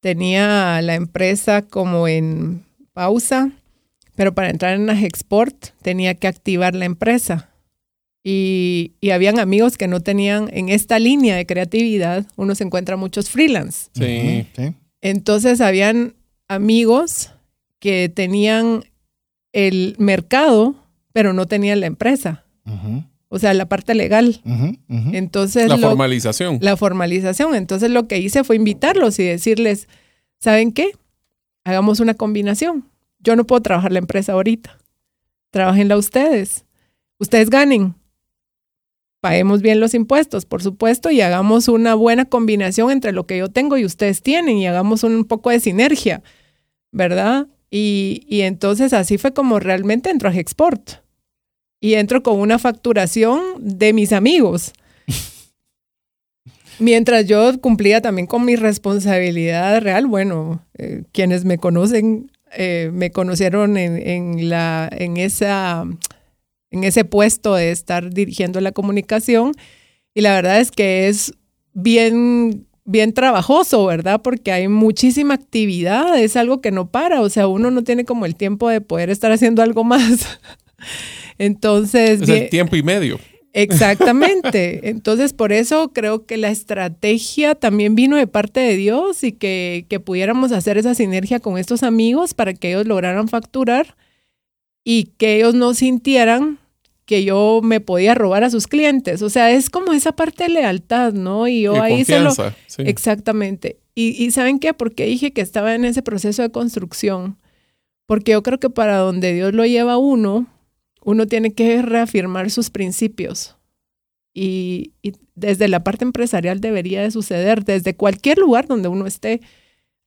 Tenía la empresa como en pausa, pero para entrar en Export tenía que activar la empresa. Y, y habían amigos que no tenían en esta línea de creatividad, uno se encuentra muchos freelance.
Sí.
Entonces habían amigos que tenían el mercado, pero no tenían la empresa, o sea, la parte legal. Entonces,
La
lo-
formalización.
la formalización. Entonces lo que hice fue invitarlos y decirles, ¿saben qué? Hagamos una combinación. Yo no puedo trabajar la empresa ahorita. Trabajenla ustedes. Ustedes ganen. Paguemos bien los impuestos, por supuesto, y hagamos una buena combinación entre lo que yo tengo y ustedes tienen y hagamos un poco de sinergia, ¿verdad? Y, y entonces así fue como realmente entro a Export. Y entro con una facturación de mis amigos. Mientras yo cumplía también con mi responsabilidad real, bueno, eh, quienes me conocen, eh, me conocieron en, en, la, en, esa, en ese puesto de estar dirigiendo la comunicación y la verdad es que es bien, bien trabajoso, ¿verdad? Porque hay muchísima actividad, es algo que no para, o sea, uno no tiene como el tiempo de poder estar haciendo algo más. Entonces,
Es
bien-
el tiempo y medio.
Exactamente. Entonces, por eso creo que la estrategia también vino de parte de Dios y que, que pudiéramos hacer esa sinergia con estos amigos para que ellos lograran facturar y que ellos no sintieran que yo me podía robar a sus clientes. O sea, es como esa parte de lealtad, ¿no? Y yo
Y
ahí se lo...
sí.
Exactamente. Y, y ¿saben qué? Porque dije que estaba en ese proceso de construcción. Porque yo creo que para donde Dios lo lleva a uno, uno tiene que reafirmar sus principios. y, y desde la parte empresarial debería de suceder, desde cualquier lugar donde uno esté,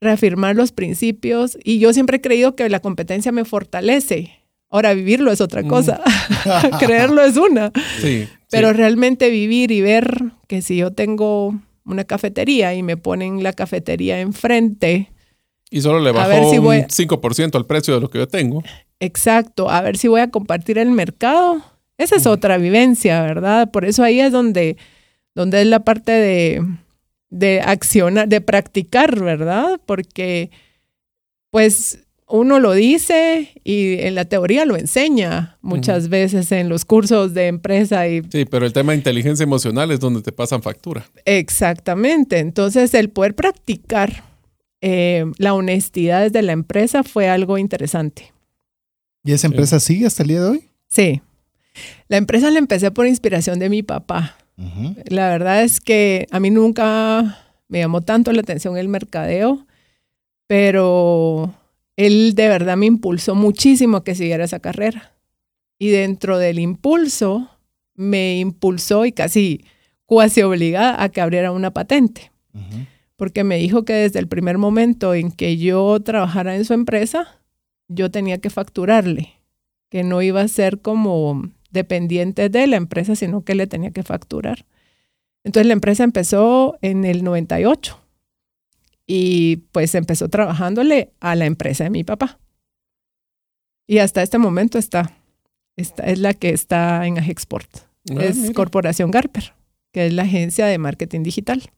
reafirmar los principios. Y yo siempre he creído que la competencia me fortalece. Ahora, vivirlo es otra cosa. Creerlo es una.
Sí,
Pero
sí.
realmente vivir y ver que si yo tengo una cafetería y me ponen la cafetería enfrente,
Y solo le
A
bajó
si
un 5% al precio de lo que yo tengo.
exacto, a ver si voy a compartir el mercado, esa es otra vivencia, ¿verdad? Por eso ahí es donde, donde es la parte de, de accionar, de practicar, ¿verdad? Porque pues uno lo dice y en la teoría lo enseña muchas veces en los cursos de empresa y
Sí, pero el tema de inteligencia emocional es donde te pasan factura.
Exactamente. Entonces, el poder practicar eh, la honestidad desde la empresa fue algo interesante.
¿Y esa empresa sigue hasta el día de hoy?
Sí. La empresa la empecé por inspiración de mi papá. La verdad es que a mí nunca me llamó tanto la atención el mercadeo, pero él de verdad me impulsó muchísimo a que siguiera esa carrera. Y dentro del impulso, me impulsó y casi cuasi obligada a que abriera una patente.
Ujú.
Porque me dijo que desde el primer momento en que yo trabajara en su empresa, yo tenía que facturarle, que no iba a ser como dependiente de la empresa, sino que le tenía que facturar. Entonces la empresa empezó en el 98 y pues empezó trabajándole a la empresa de mi papá. Y hasta este momento está, está es la que está en Agexport.
Ah,
es
mira.
Corporación Garper, que es la agencia de marketing digital.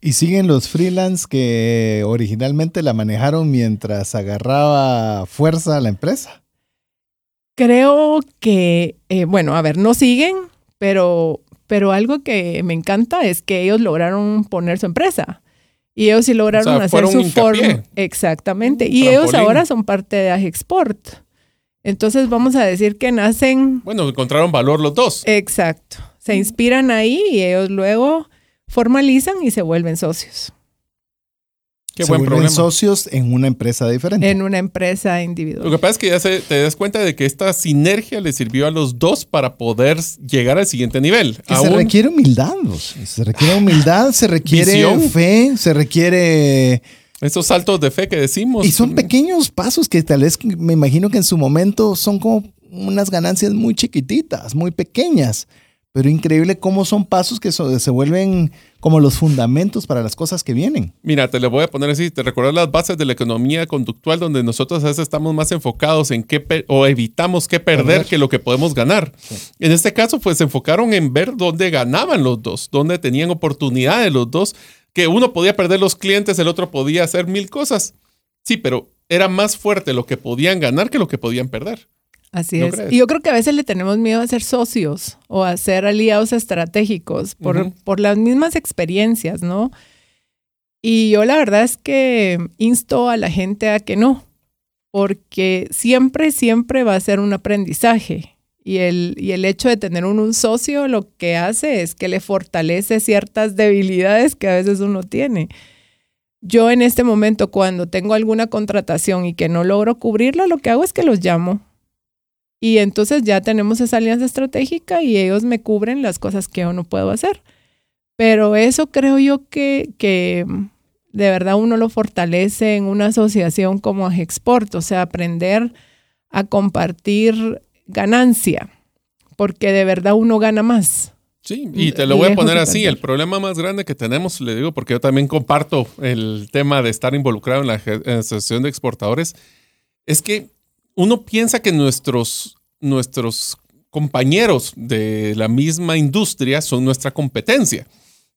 ¿Y siguen los freelance que originalmente la manejaron mientras agarraba fuerza la empresa?
Creo que, eh, bueno, a ver, no siguen, pero, pero algo que me encanta es que ellos lograron poner su empresa. Y ellos sí lograron
O sea,
hacer su forma. Exactamente.
Un
Y ellos ahora son parte de Agexport. Entonces vamos a decir que nacen.
Bueno, encontraron valor los dos.
Exacto. Se inspiran ahí y ellos luego formalizan y se vuelven socios
Qué
Se
buen
vuelven
problema.
socios en una empresa diferente.
en una empresa
Lo
individual.
que pasa es que ya se- te das cuenta de que esta sinergia le sirvió a los dos para poder llegar al siguiente nivel.
Que se
Aún-
requiere humildad. vos. Se requiere humildad, se requiere
Visión.
fe, se requiere...
esos saltos de fe que decimos.
Y son pequeños pasos que tal vez me imagino que en su momento son como unas ganancias muy chiquititas, muy pequeñas. Pero increíble cómo son pasos que so- se vuelven como los fundamentos para las cosas que vienen.
Mira, te lo voy a poner así. ¿Te recuerdas las bases de la economía conductual donde nosotros a veces estamos más enfocados en qué o evitamos qué perder
Perder.
que lo que podemos ganar? En este caso, pues se enfocaron en ver dónde ganaban los dos, dónde tenían oportunidades los dos, que uno podía perder los clientes, el otro podía hacer mil cosas. Sí, pero era más fuerte lo que podían ganar que lo que podían perder.
Así
¿No
es.
crees?
Y yo creo que a veces le tenemos miedo a ser socios o a ser aliados estratégicos por, por las mismas experiencias, ¿no? Y yo la verdad es que insto a la gente a que no, porque siempre, siempre va a ser un aprendizaje. Y el, y el hecho de tener un, un socio lo que hace es que le fortalece ciertas debilidades que a veces uno tiene. Yo en este momento, cuando tengo alguna contratación y que no logro cubrirla, lo que hago es que los llamo y entonces ya tenemos esa alianza estratégica y ellos me cubren las cosas que yo no puedo hacer. Pero eso creo yo que, que de verdad uno lo fortalece en una asociación como Agexport, o sea, aprender a compartir ganancia, porque de verdad uno gana más.
Sí, y te lo voy a poner así, el problema más grande que tenemos, le digo, porque yo también comparto el tema de estar involucrado en la Asociación de Exportadores, es que uno piensa que nuestros, nuestros compañeros de la misma industria son nuestra competencia.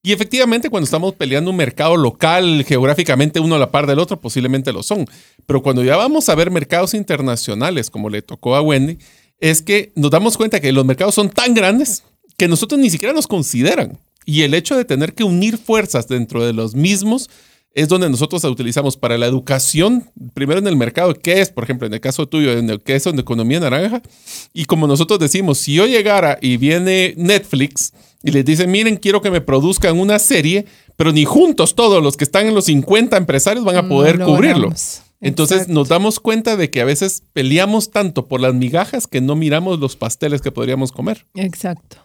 Y efectivamente, cuando estamos peleando un mercado local, geográficamente uno a la par del otro, posiblemente lo son. Pero cuando ya vamos a ver mercados internacionales, como le tocó a Wendy, es que nos damos cuenta que los mercados son tan grandes que nosotros ni siquiera nos consideran. Y el hecho de tener que unir fuerzas dentro de los mismos es donde nosotros la utilizamos para la educación, primero en el mercado, que es, por ejemplo, en el caso tuyo, en el que es en economía naranja. Y como nosotros decimos, si yo llegara y viene Netflix y les dice, miren, quiero que me produzcan una serie, pero ni juntos todos los que están en los 50 empresarios van a
No
poder
lo
cubrirlo. Entonces
Exacto.
nos damos cuenta de que a veces peleamos tanto por las migajas que no miramos los pasteles que podríamos comer.
Exacto.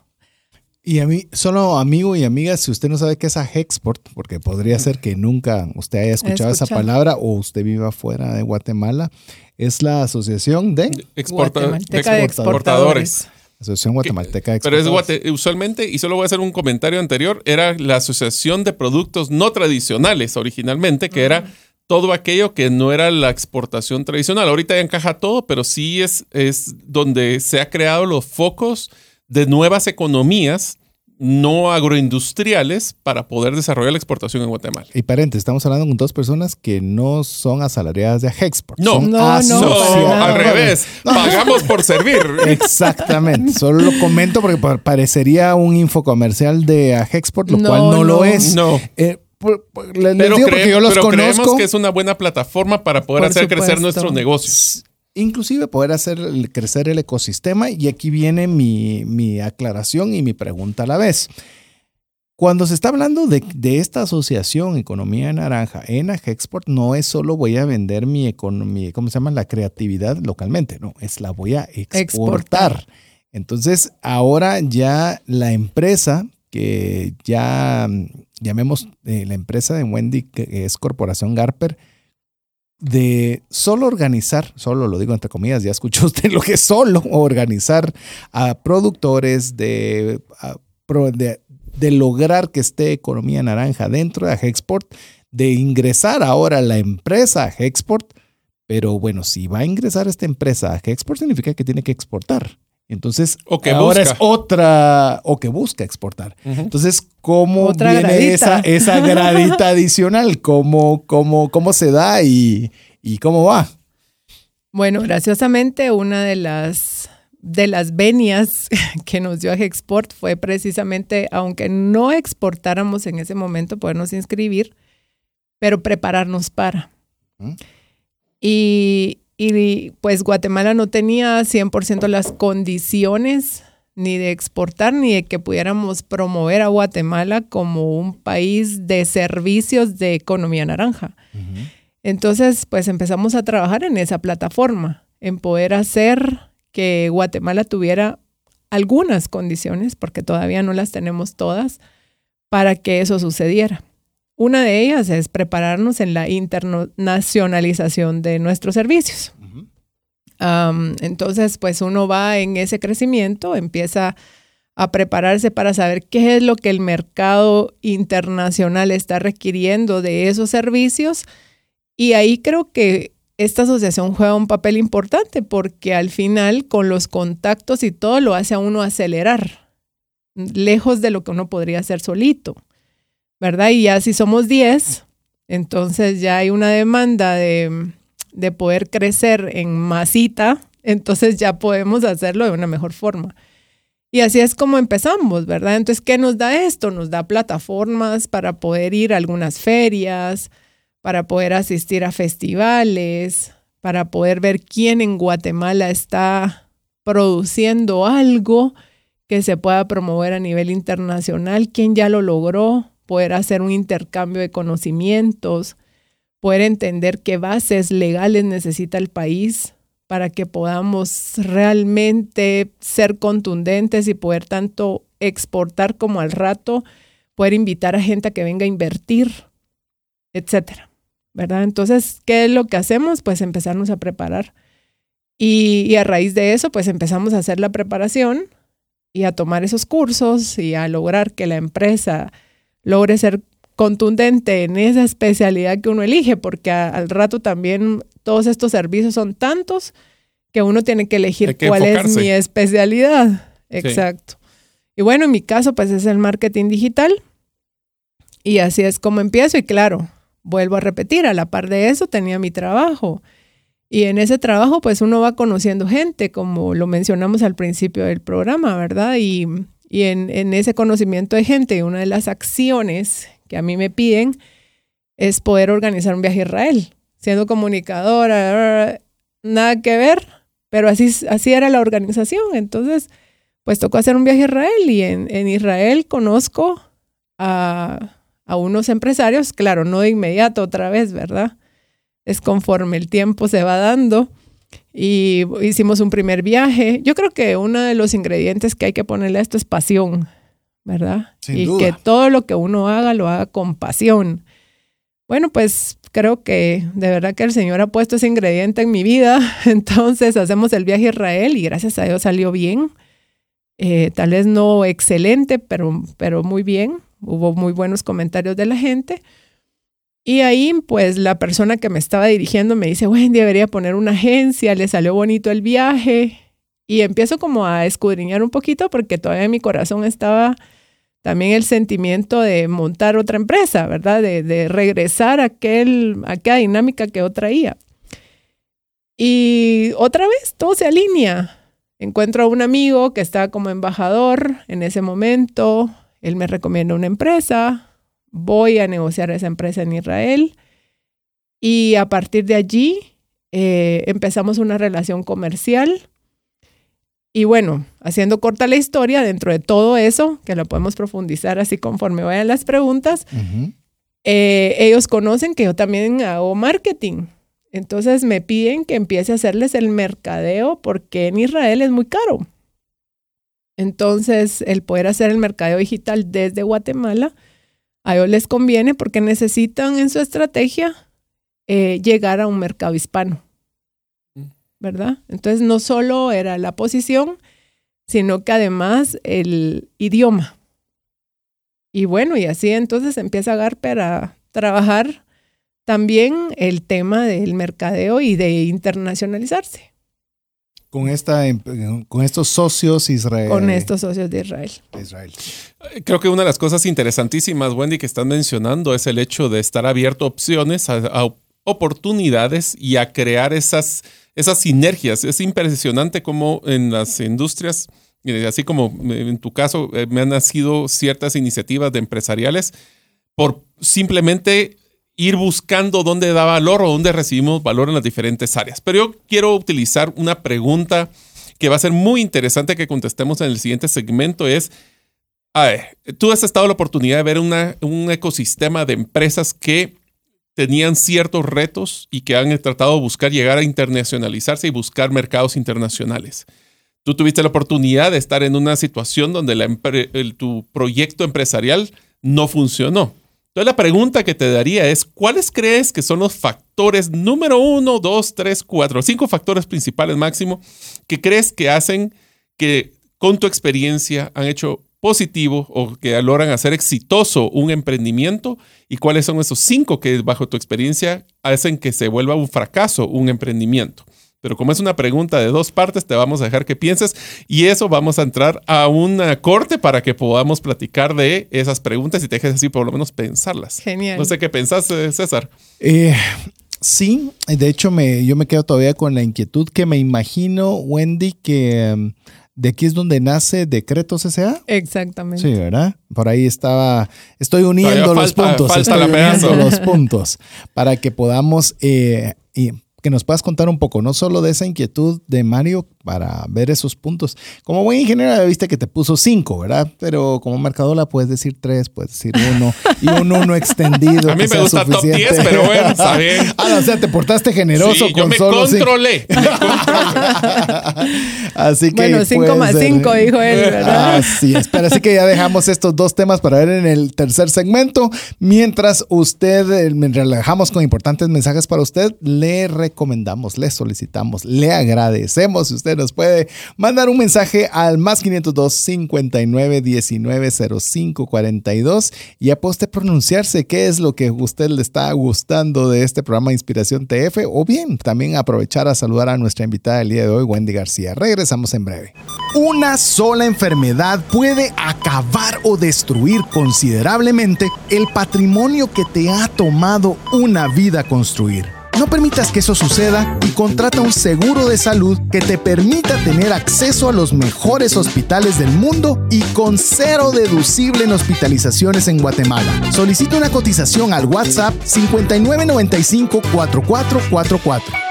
Y a mí, solo amigo y amiga, si usted no sabe qué es a Hexport, porque podría ser que nunca usted haya escuchado, esa palabra o usted viva fuera de Guatemala, es la Asociación de
Exporta-
Guatemalteca de
exportadores.
exportadores.
Asociación Guatemalteca de
Pero es
Exportadores.
guate- usualmente, y solo voy a hacer un comentario anterior, era la Asociación de Productos No Tradicionales originalmente, que era todo aquello que no era la exportación tradicional. Ahorita ya encaja todo, pero sí es, es donde se ha creado los focos de nuevas economías no agroindustriales para poder desarrollar la exportación en Guatemala.
Y paréntesis, estamos hablando con dos personas que no son asalariadas de Hexport.
No.
son
No, no,
al revés, pagamos por servir.
Exactamente. Solo lo comento porque pa- parecería un infocomercial de a Hexport, lo
No,
cual no, lo es.
No.
Eh, por- por- les
Pero,
digo
creem-
porque yo los
pero creemos que es una buena plataforma para poder
Por
hacer crecer
supuesto.
nuestros negocios.
Inclusive poder hacer crecer el ecosistema. Y aquí viene mi, mi aclaración y mi pregunta a la vez. Cuando se está hablando de, de esta asociación Economía Naranja en Export, no es solo voy a vender mi economía, ¿cómo se llama? La creatividad localmente, no, es la voy a exportar.
Exportar.
Entonces, ahora ya la empresa que ya mm, llamemos eh, la empresa de Wendy, que es Corporación Garper, de solo organizar, solo lo digo entre comillas, ya escuchó usted lo que es solo organizar a productores de, de, lograr que esté economía naranja dentro de Hexport, de ingresar ahora la empresa a pero bueno, si va a ingresar esta empresa a Hexport significa que tiene que exportar. Entonces,
O que
ahora
busca.
es otra, o que busca exportar. Entonces, ¿cómo
Otra
viene
gradita.
esa, esa gradita adicional? ¿Cómo, cómo, cómo se da y, y cómo va?
Bueno, graciosamente una de las de las venias que nos dio a Export fue precisamente, aunque no exportáramos en ese momento, podernos inscribir, pero prepararnos para.
¿Mm?
Y, y, pues Guatemala no tenía 100% las condiciones ni de exportar ni de que pudiéramos promover a Guatemala como un país de servicios de economía naranja. Entonces, pues empezamos a trabajar en esa plataforma, en poder hacer que Guatemala tuviera algunas condiciones, porque todavía no las tenemos todas, para que eso sucediera. Una de ellas es prepararnos en la internacionalización de nuestros servicios. Um, entonces, pues uno va en ese crecimiento, empieza a prepararse para saber qué es lo que el mercado internacional está requiriendo de esos servicios. Y ahí creo que esta asociación juega un papel importante porque al final con los contactos y todo lo hace a uno acelerar, lejos de lo que uno podría hacer solito, ¿verdad? Y ya si somos 10, entonces ya hay una demanda de, de poder crecer en masita, entonces ya podemos hacerlo de una mejor forma. Y así es como empezamos, ¿verdad? Entonces, ¿qué nos da esto? Nos da plataformas para poder ir a algunas ferias, para poder asistir a festivales, para poder ver quién en Guatemala está produciendo algo que se pueda promover a nivel internacional, quién ya lo logró, poder hacer un intercambio de conocimientos, poder entender qué bases legales necesita el país para que podamos realmente ser contundentes y poder tanto exportar como al rato, poder invitar a gente a que venga a invertir, etcétera. ¿Verdad? Entonces, ¿qué es lo que hacemos? Pues empezarnos a preparar. Y, y, a raíz de eso, pues empezamos a hacer la preparación y a tomar esos cursos y a lograr que la empresa logre ser contundente en esa especialidad que uno elige, porque a, al rato también todos estos servicios son tantos que uno tiene que elegir
que
cuál
enfocarse.
es mi especialidad. Exacto. Sí. Y bueno, en mi caso, pues es el marketing digital. Y así es como empiezo. Y claro, vuelvo a repetir, a la par de eso tenía mi trabajo. Y en ese trabajo, pues uno va conociendo gente, como lo mencionamos al principio del programa, ¿verdad? Y, y en, en, ese conocimiento de gente, una de las acciones que a mí me piden es poder organizar un viaje a Israel. Siendo comunicadora, nada que ver, pero así, así era la organización. Entonces, pues tocó hacer un viaje a Israel y en, en Israel conozco a, a unos empresarios, claro, no de inmediato otra vez, ¿verdad? es conforme el tiempo se va dando. Y hicimos un primer viaje. Yo creo que uno de los ingredientes que hay que ponerle a esto es pasión, ¿verdad?
Sin
y
duda.
que todo lo que uno haga lo haga con pasión. Bueno, pues creo que de verdad que el Señor ha puesto ese ingrediente en mi vida. Entonces hacemos el viaje a Israel y gracias a Dios salió bien. Eh, tal vez no excelente, pero, pero muy bien. Hubo muy buenos comentarios de la gente. Y ahí, pues, la persona que me estaba dirigiendo me dice, Wendy, debería poner una agencia, le salió bonito el viaje. Y empiezo como a escudriñar un poquito porque todavía en mi corazón estaba también el sentimiento de montar otra empresa, ¿verdad? De, de regresar a, aquel, a aquella dinámica que yo traía. Y otra vez todo se alinea. Encuentro a un amigo que está como embajador en ese momento. Él me recomienda una empresa. Voy a negociar esa empresa en Israel. Y a partir de allí eh, empezamos una relación comercial. Y bueno, haciendo corta la historia, dentro de todo eso, que lo podemos profundizar así conforme vayan las preguntas, eh, ellos conocen que yo también hago marketing. Entonces me piden que empiece a hacerles el mercadeo porque en Israel es muy caro. Entonces, el poder hacer el mercadeo digital desde Guatemala, a ellos les conviene porque necesitan en su estrategia eh, llegar a un mercado hispano. ¿Verdad? Entonces, no solo era la posición, sino que además el idioma. Y bueno, y así entonces empieza Garper a trabajar también el tema del mercadeo y de internacionalizarse
Con, esta, em- con estos socios israel-
con estos socios de Israel.
Israel.
Creo que una de las cosas interesantísimas, Wendy, que están mencionando es el hecho de estar abierto a opciones, a, a oportunidades y a crear esas, esas sinergias. Es impresionante cómo en las industrias, eh, así como en tu caso, eh, me han nacido ciertas iniciativas de empresariales por simplemente ir buscando dónde da valor o dónde recibimos valor en las diferentes áreas. Pero yo quiero utilizar una pregunta que va a ser muy interesante que contestemos en el siguiente segmento, es, tú has estado la oportunidad de ver un ecosistema de empresas que tenían ciertos retos y que han tratado de buscar llegar a internacionalizarse y buscar mercados internacionales. Tú tuviste la oportunidad de estar en una situación donde tu proyecto empresarial no funcionó. Entonces la pregunta que te daría es, ¿cuáles crees que son los factores número uno, dos, tres, cuatro, cinco factores principales máximo que crees que hacen que con tu experiencia han hecho positivo o que logran hacer exitoso un emprendimiento y cuáles son esos cinco que bajo tu experiencia hacen que se vuelva un fracaso un emprendimiento? Pero como es una pregunta de dos partes, te vamos a dejar que pienses y eso vamos a entrar a una corte para que podamos platicar de esas preguntas y te dejes así por lo menos pensarlas.
Genial.
No sé qué pensás, eh, César.
Eh, sí, de hecho me, yo me quedo todavía con la inquietud que me imagino, Wendy, que em, de aquí es donde nace Decretos S.A.
Exactamente.
Sí, ¿verdad? Por ahí estaba, estoy uniendo los puntos,
falta
estoy
la
uniendo los puntos para que podamos, eh, y que nos puedas contar un poco, no solo de esa inquietud de Mario para ver esos puntos. Como buen ingeniero ya viste que te puso cinco, ¿verdad? Pero como mercadora puedes decir tres, puedes decir uno y un uno extendido.
A mí me gusta top
suficiente.
10, pero bueno, está bien.
ah, o sea, te portaste generoso
Sí, yo
con
me
solo cinco.
controlé. Me controlé.
Así que
Bueno, 5
puede
más
ser.
5, dijo él, ¿verdad?
Así es, pero así que ya dejamos estos dos temas para ver en el tercer segmento. Mientras usted, eh, mientras le dejamos con importantes mensajes para usted, le recomendamos, le solicitamos, le agradecemos si usted nos puede mandar un mensaje al más 502 59 19 05 42 y puede usted pronunciarse qué es lo que a usted le está gustando de este programa Inspiración TF o bien también aprovechar a saludar a nuestra invitada del día de hoy, Wendy García. Regresamos en breve. Una sola enfermedad puede acabar o destruir considerablemente el patrimonio que te ha tomado una vida construir. No permitas que eso suceda y contrata un seguro de salud que te permita tener acceso a los mejores hospitales del mundo y con cero deducible en hospitalizaciones en Guatemala. Solicita una cotización al WhatsApp 5995 4444.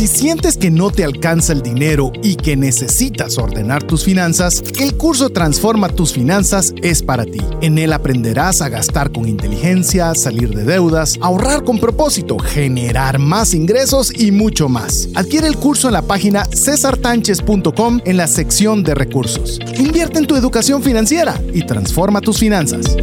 Si sientes que no te alcanza el dinero y que necesitas ordenar tus finanzas, el curso Transforma tus finanzas es para ti. En él aprenderás a gastar con inteligencia, salir de deudas, ahorrar con propósito, generar más ingresos y mucho más. Adquiere el curso en la página cesartanches.com en la sección de recursos. Invierte en tu educación financiera y transforma tus finanzas.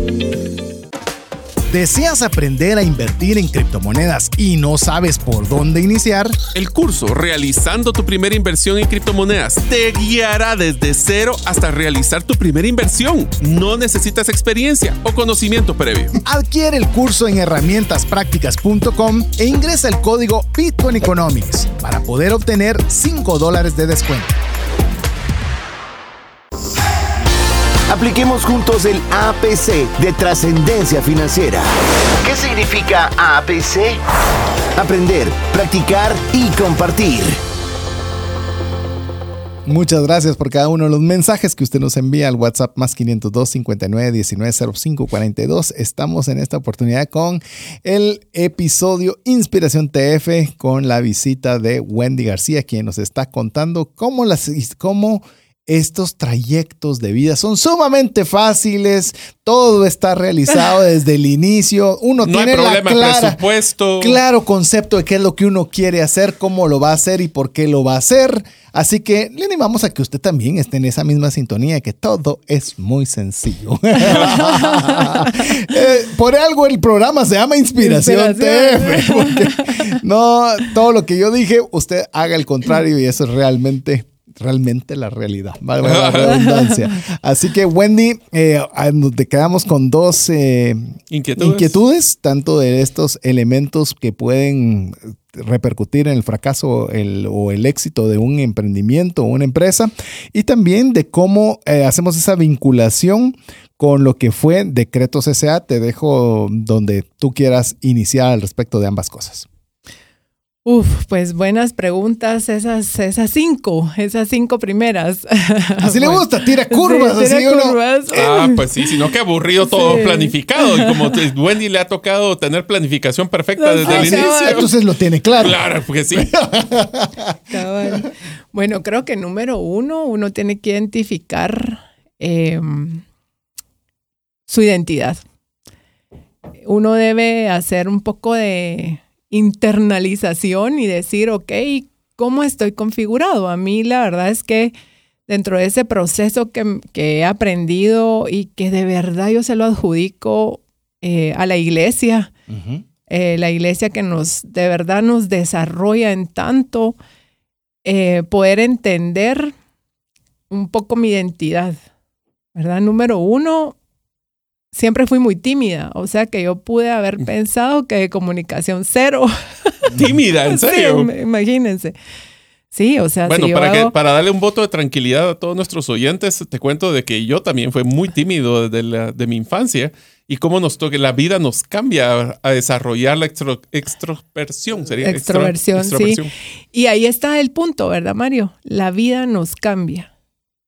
¿Deseas aprender a invertir en criptomonedas y no sabes por dónde iniciar?
El curso Realizando tu primera inversión en criptomonedas te guiará desde cero hasta realizar tu primera inversión. No necesitas experiencia o conocimiento previo.
Adquiere el curso en herramientasprácticas.com e ingresa el código Bitcoin Economics para poder obtener 5 dólares de descuento.
Apliquemos juntos el APC de trascendencia financiera. ¿Qué significa APC? Aprender, practicar y compartir.
Muchas gracias por cada uno de los mensajes que usted nos envía al WhatsApp más 502 59 19 05 42. Estamos en esta oportunidad con el episodio Inspiración TF con la visita de Wendy García, quien nos está contando cómo las cómo estos trayectos de vida son sumamente fáciles, todo está realizado desde el inicio, uno
No
tiene
hay problema
la clara,
presupuesto.
claro concepto de qué es lo que uno quiere hacer, cómo lo va a hacer y por qué lo va a hacer. Así que le animamos a que usted también esté en esa misma sintonía, de que todo es muy sencillo. Eh, por algo el programa se llama Inspiración,
Inspiración.
TF, porque no todo lo que yo dije, usted haga el contrario y eso es realmente realmente la realidad, valga la redundancia. Así que Wendy, eh, te quedamos con dos eh,
Inquietudes.
inquietudes, tanto de estos elementos que pueden repercutir en el fracaso el- o el éxito de un emprendimiento o una empresa y también de cómo eh, hacemos esa vinculación con lo que fue Decretos S.A. Te dejo donde tú quieras iniciar al respecto de ambas cosas.
Uf, pues buenas preguntas, esas, esas cinco, esas cinco primeras.
Así le gusta, tira curvas,
sí, tira
así uno-
curvas.
Ah, pues sí, sino que aburrido todo
Sí.
planificado. Y como Wendy le ha tocado tener planificación perfecta
No,
desde
sí,
el
cabal.
inicio.
Entonces lo tiene claro.
Claro, porque sí.
Cabal. Bueno, creo que número uno, uno tiene que identificar eh, su identidad. Uno debe hacer un poco de internalización y decir, ok, ¿cómo estoy configurado? A mí la verdad es que dentro de ese proceso que, que he aprendido y que de verdad yo se lo adjudico eh, a la iglesia, eh, la iglesia que nos de verdad nos desarrolla en tanto eh, poder entender un poco mi identidad, ¿verdad? Número uno, siempre fui muy tímida, o sea que yo pude haber pensado que de comunicación cero.
Tímida, en
Sí,
serio.
im- imagínense. Sí, o sea,
Bueno,
si
para, que, para darle un voto de tranquilidad a todos nuestros oyentes, te cuento de que yo también fui muy tímido desde la- de mi infancia y cómo nos toque, la vida nos cambia a desarrollar la extro- extroversión. Sería extro-
Extroversión, sí.
extroversión.
Y ahí está el punto, ¿verdad, Mario? La vida nos cambia.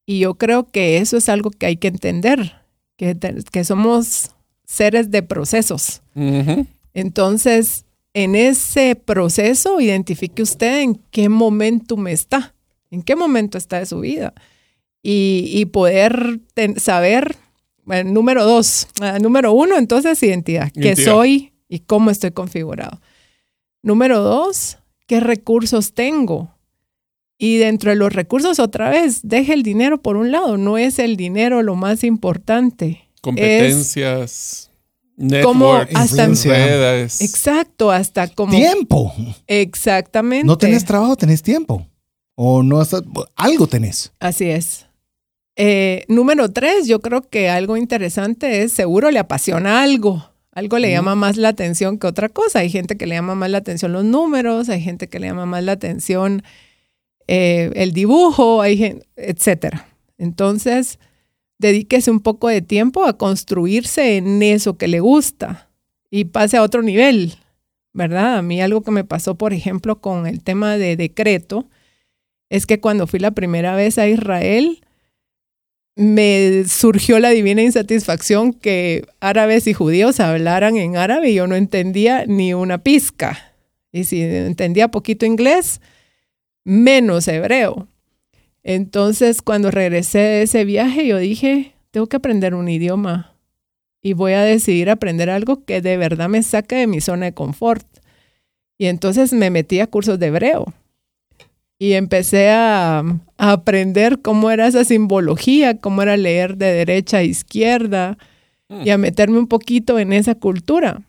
Y yo creo que eso es algo que hay que entender, que, somos seres de procesos. Entonces, en ese proceso, identifique usted en qué momentum está, en qué momento está de su vida. Y, y poder ten- saber, bueno, número dos, ah, número uno, entonces identidad, qué
Identidad.
soy y cómo estoy configurado. Número dos, qué recursos tengo. Y dentro de los recursos, otra vez, deje el dinero por un lado, no es el dinero lo más importante.
Competencias,
Como hasta-
redes.
Exacto, hasta como...
Tiempo.
Exactamente.
No tenés trabajo, tenés tiempo. O no estás, algo tenés.
Así es. Eh, número tres, yo creo que algo interesante es seguro le apasiona algo. Algo le llama más la atención que otra cosa. Hay gente que le llama más la atención los números, hay gente que le llama más la atención eh, el dibujo, etcétera. Entonces, dedíquese un poco de tiempo a construirse en eso que le gusta y pase a otro nivel, ¿verdad? A mí algo que me pasó, por ejemplo, con el tema de decreto, es que cuando fui la primera vez a Israel, me surgió la divina insatisfacción que árabes y judíos hablaran en árabe y yo no entendía ni una pizca. Y si entendía poquito inglés, menos hebreo. Entonces, cuando regresé de ese viaje, yo dije, tengo que aprender un idioma y voy a decidir aprender algo que de verdad me saque de mi zona de confort. Y entonces me metí a cursos de hebreo y empecé a, a aprender cómo era esa simbología, cómo era leer de derecha a izquierda y a meterme un poquito en esa cultura.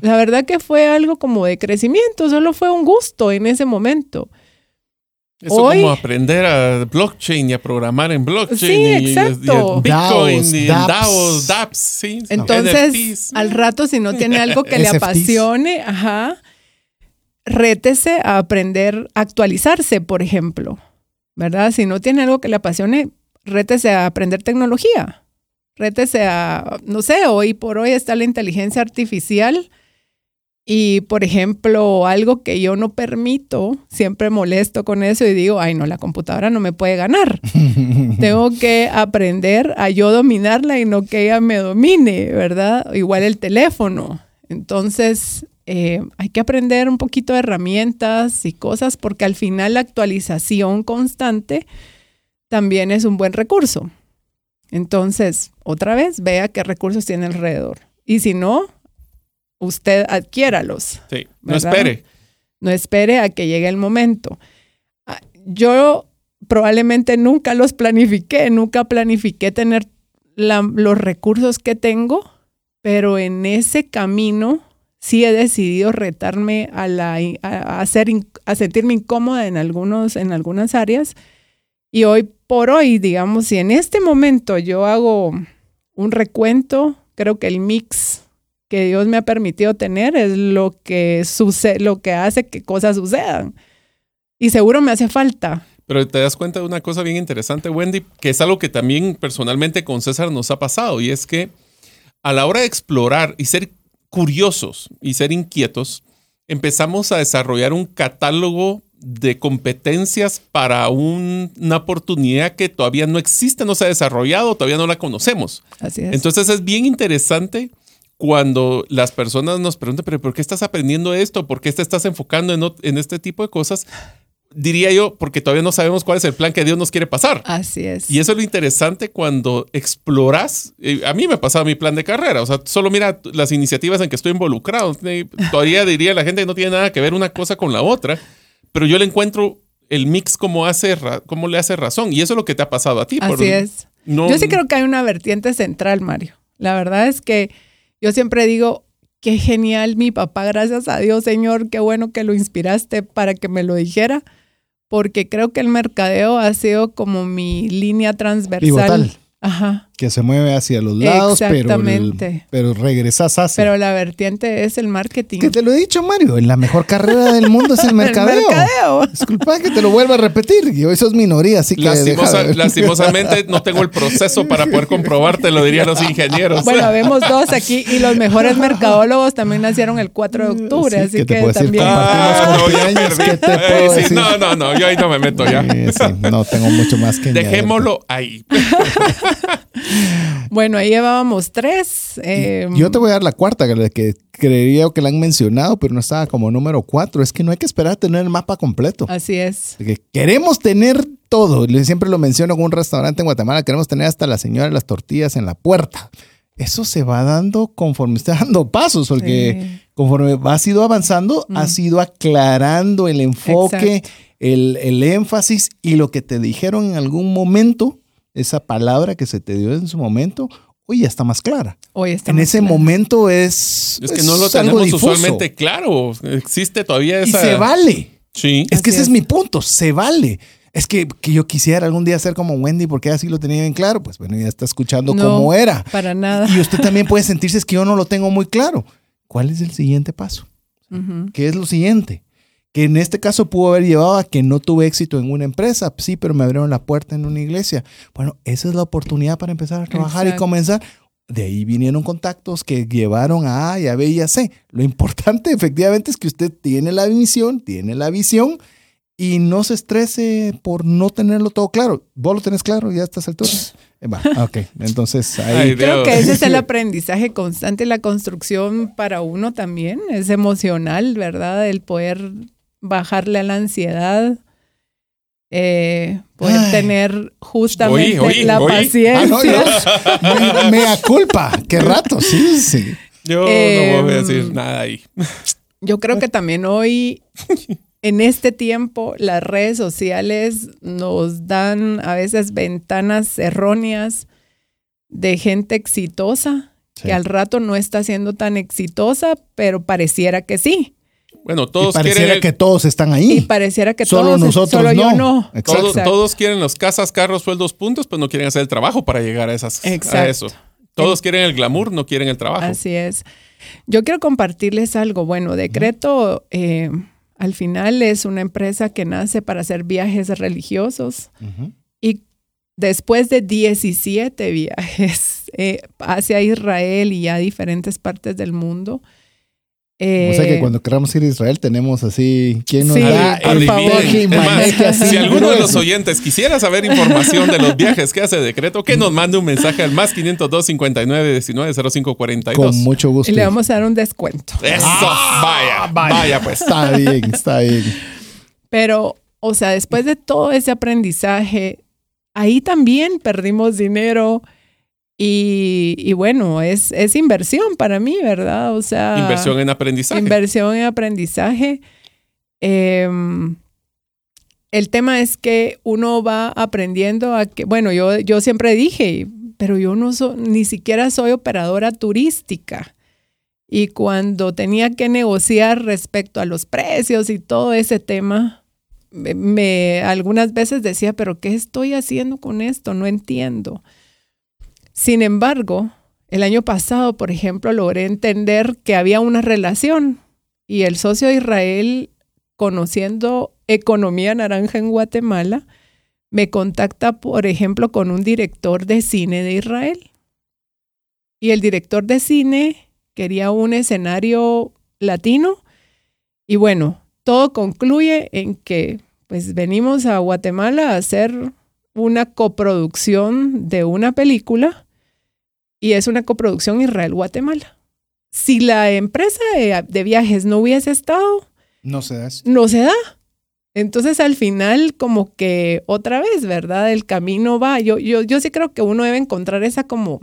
La verdad que fue algo como de crecimiento, solo fue un gusto en ese momento.
Eso
Hoy-
como aprender a blockchain y a programar en blockchain.
Sí,
y-
exacto.
Y, Bitcoin
DAOs,
y
dApps.
DAOs, DApps, sí.
Entonces,
NFTs.
al rato, si no tiene algo que le apasione, ajá, rétese a aprender a actualizarse, por ejemplo, ¿verdad? Si no tiene algo que le apasione, rétese a aprender tecnología. Rétese a, no sé, hoy por hoy está la inteligencia artificial y, por ejemplo, algo que yo no permito, siempre molesto con eso y digo, ay, no, la computadora no me puede ganar. Tengo que aprender a yo dominarla y no que ella me domine, ¿verdad? Igual el teléfono. Entonces, eh, hay que aprender un poquito de herramientas y cosas porque al final la actualización constante también es un buen recurso. Entonces, otra vez, vea qué recursos tiene alrededor. Y si no, usted adquiéralos.
Sí, no
¿verdad?
espere.
No espere a que llegue el momento. Ah, Yo probablemente nunca los planifiqué, nunca planifiqué tener la- los recursos que tengo, pero en ese camino sí he decidido retarme a, la, a, hacer, a sentirme incómoda en, algunos, en algunas áreas. Y hoy por hoy, digamos, si en este momento yo hago un recuento, creo que el mix que Dios me ha permitido tener es lo que sucede, lo que hace que cosas sucedan. Y seguro me hace falta.
Pero te das cuenta de una cosa bien interesante, Wendy, que es algo que también personalmente con César nos ha pasado, y es que a la hora de explorar y ser curiosos y ser inquietos, empezamos a desarrollar un catálogo de competencias para un- una oportunidad que todavía no existe, no se ha desarrollado, todavía no la conocemos.
Así es.
Entonces es bien interesante cuando las personas nos preguntan, pero ¿por qué estás aprendiendo esto? ¿Por qué te estás enfocando en, este tipo de cosas? Diría yo, porque todavía no sabemos cuál es el plan que Dios nos quiere pasar.
Así es.
Y eso es lo interesante cuando exploras. eh, A mí me ha pasado mi plan de carrera. O sea, solo mira las iniciativas en que estoy involucrado. Eh, Todavía diría la gente que no tiene nada que ver una cosa con la otra. Pero yo le encuentro el mix como, hace, como le hace razón. Y eso es lo que te ha pasado a ti. por-
Así es.
no-
Yo sí creo que hay una vertiente central, Mario. La verdad es que yo siempre digo, qué genial mi papá, gracias a Dios, Señor, qué bueno que lo inspiraste para que me lo dijera, porque creo que el mercadeo ha sido como mi línea transversal.
Pivotal.
Ajá.
Que se mueve hacia los lados, pero, el-
Exactamente.
pero regresas hacia.
Pero la vertiente es el marketing.
que te lo he dicho, Mario, en la mejor carrera del mundo es el mercadeo.
El mercadeo.
Disculpa que te lo vuelva a repetir. Y hoy sos minoría, así que.
Lastimosa- lastimosamente no tengo el proceso para poder comprobarte, lo dirían los ingenieros.
Bueno, vemos dos aquí y los mejores mercadólogos también nacieron el 4 de octubre,
Sí,
así
¿qué te
que también.
Ah, no, perdí.
¿qué te
Eh,
puedo
sí,
decir?
no, no, no, yo ahí no me meto ya.
Sí, sí, no tengo mucho más que añadir.
Dejémoslo ahí.
Bueno, ahí llevábamos tres. eh,
Yo te voy a dar la cuarta, que, creería que la han mencionado, pero no estaba como número cuatro. Es que no hay que esperar a tener el mapa completo.
Así es.
Que queremos tener todo. Siempre lo menciono con un restaurante en Guatemala. Queremos tener hasta la señora de las tortillas en la puerta. Eso se va dando conforme está dando pasos, porque
Sí.
conforme has ido avanzando, has ido aclarando el enfoque, el, el énfasis y lo que te dijeron en algún momento, esa palabra que se te dio en su momento, hoy ya está más clara.
Hoy está
en
más
ese momento es.
Es que no lo tenemos
difuso.
usualmente claro. Existe todavía
Y
esa.
se vale.
Sí.
Es que ese es.
es.
mi punto, se vale. Es que, que yo quisiera algún día ser como Wendy porque así lo tenía bien claro. Pues bueno, ya está escuchando
No,
cómo era.
Para nada.
Y usted también puede sentirse es que yo no lo tengo muy claro. ¿Cuál es el siguiente paso? ¿Qué es lo siguiente? Que en este caso pudo haber llevado a que no tuve éxito en una empresa, sí, pero me abrieron la puerta en una iglesia. Bueno, esa es la oportunidad para empezar a trabajar y
Exacto.
comenzar. De ahí vinieron contactos que llevaron a A y a B y a C. Lo importante efectivamente es que usted tiene la misión, tiene la visión y no se estrese por no tenerlo todo claro. Vos lo tenés claro ya a estas alturas. Eh, Va, ok. Entonces ahí.
Ay,
Creo que ese es el aprendizaje constante, la construcción para uno también, es emocional, ¿verdad? El poder bajarle a la ansiedad eh, poder
Ay.
tener justamente
Oí, oí,
la
oí.
Ah,
paciencia.
no, yo- me, mea culpa. Qué rato, sí, sí.
Yo
Em,
no voy a decir nada ahí.
Yo creo que también hoy, en este tiempo, las redes sociales nos dan a veces ventanas erróneas de gente exitosa
Sí.
que al rato no está siendo tan exitosa, pero pareciera que sí.
Bueno,
Y
todos
pareciera
quieren,
que todos están ahí.
Y pareciera que
Solo
todos,
nosotros
solo yo
no.
todos, quieren los casas, carros, sueldos, puntos, pues no quieren hacer el trabajo para llegar a, esas, a
Exacto.
eso. Todos quieren el glamour, no quieren el trabajo.
Así es. Yo quiero compartirles algo. Bueno, Decreto eh, al final es una empresa que nace para hacer viajes religiosos y después de 17 viajes eh, hacia Israel y a diferentes partes del mundo.
O sea
eh,
que cuando queramos ir a Israel tenemos así, ¿quién nos
Sí,
da
por
el
favor.
y maneje así
si alguno de los oyentes quisiera saber información de los viajes que hace Decreto, que nos mande un mensaje al más 502 59 19 05 42.
Con mucho gusto.
y le vamos a dar un descuento.
Eso, vaya, vaya, pues.
Está bien, está bien.
Pero, o sea, después de todo ese aprendizaje, ahí también perdimos dinero y, y bueno, es, es inversión para mí, ¿verdad? O sea,
Inversión en aprendizaje.
inversión en aprendizaje. Em, el tema es que uno va aprendiendo a que, bueno, yo, yo siempre dije, pero yo no soy, ni siquiera soy operadora turística. Y cuando tenía que negociar respecto a los precios y todo ese tema, me, me- algunas veces decía, pero ¿qué estoy haciendo con esto? No entiendo. Sin embargo, el año pasado, por ejemplo, logré entender que había una relación y el socio de Israel, conociendo economía naranja en Guatemala, me contacta, por ejemplo, con un director de cine de Israel. Y el director de cine quería un escenario latino. Y bueno, todo concluye en que pues venimos a Guatemala a hacer una coproducción de una película y es una coproducción Israel-Guatemala. Si la empresa de, de viajes no hubiese estado,
No se da eso.
no se da. Entonces al final como que otra vez, ¿verdad? El camino va. Yo, yo, yo sí creo que uno debe encontrar esa como,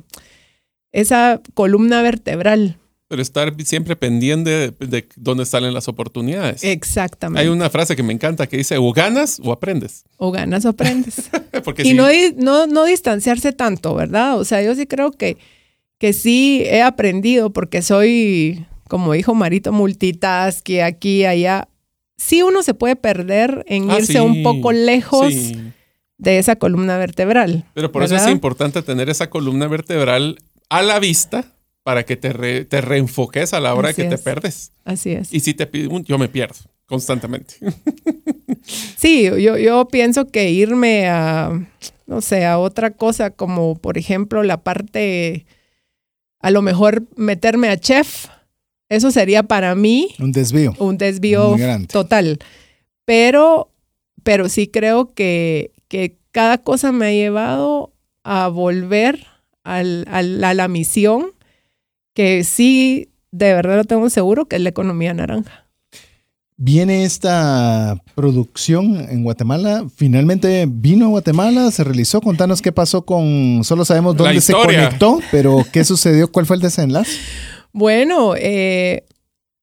esa columna vertebral.
Pero estar siempre pendiente de, de dónde salen las oportunidades.
Exactamente.
Hay una frase que me encanta que dice, o ganas o aprendes.
O ganas o aprendes.
Porque
y no, no, no distanciarse tanto, ¿verdad? O sea, yo sí creo que, que sí he aprendido porque soy, como dijo Marito, multitask y aquí allá. Sí uno se puede perder en
Ah,
irse
sí,
un poco lejos
sí.
de esa columna vertebral.
Pero por eso es importante tener esa columna vertebral a la vista para que te, re- te reenfoques a la hora
Así
que te
es.
perdes.
Así es.
Y si te pido un- yo me pierdo constantemente.
Sí, yo, yo pienso que irme a, no sé, a otra cosa como, por ejemplo, la parte, a lo mejor meterme a chef, eso sería para mí
Un desvío.
un desvío
Muy grande.
total. Pero, pero sí creo que, que cada cosa me ha llevado a volver al- al- a la misión que sí, de verdad lo tengo seguro, que es la economía naranja.
Viene esta producción en Guatemala. Finalmente vino a Guatemala, se realizó. Contanos qué pasó con. Solo sabemos dónde se conectó, pero qué sucedió, cuál fue el desenlace.
Bueno, eh,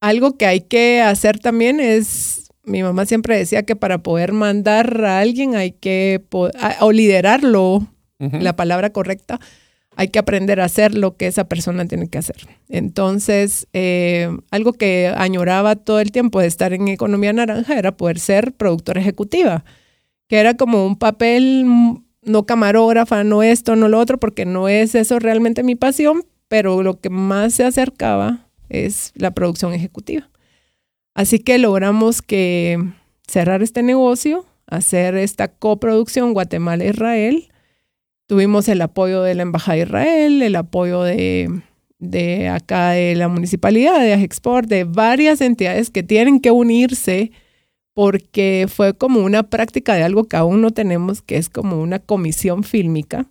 algo que hay que hacer también es, mi mamá siempre decía que para poder mandar a alguien hay que, o liderarlo, la palabra correcta, hay que aprender a hacer lo que esa persona tiene que hacer. Entonces, eh, algo que añoraba todo el tiempo de estar en Economía Naranja era poder ser productora ejecutiva, que era como un papel, mm, no camarógrafa, no esto, no lo otro, porque no es eso realmente mi pasión, pero lo que más se acercaba es la producción ejecutiva. Así que logramos que cerrar este negocio, hacer esta coproducción Guatemala-Israel. Tuvimos el apoyo de la Embajada de Israel, el apoyo de, de acá de la municipalidad, de Ajexport, de varias entidades que tienen que unirse porque fue como una práctica de algo que aún no tenemos, que es como una comisión fílmica.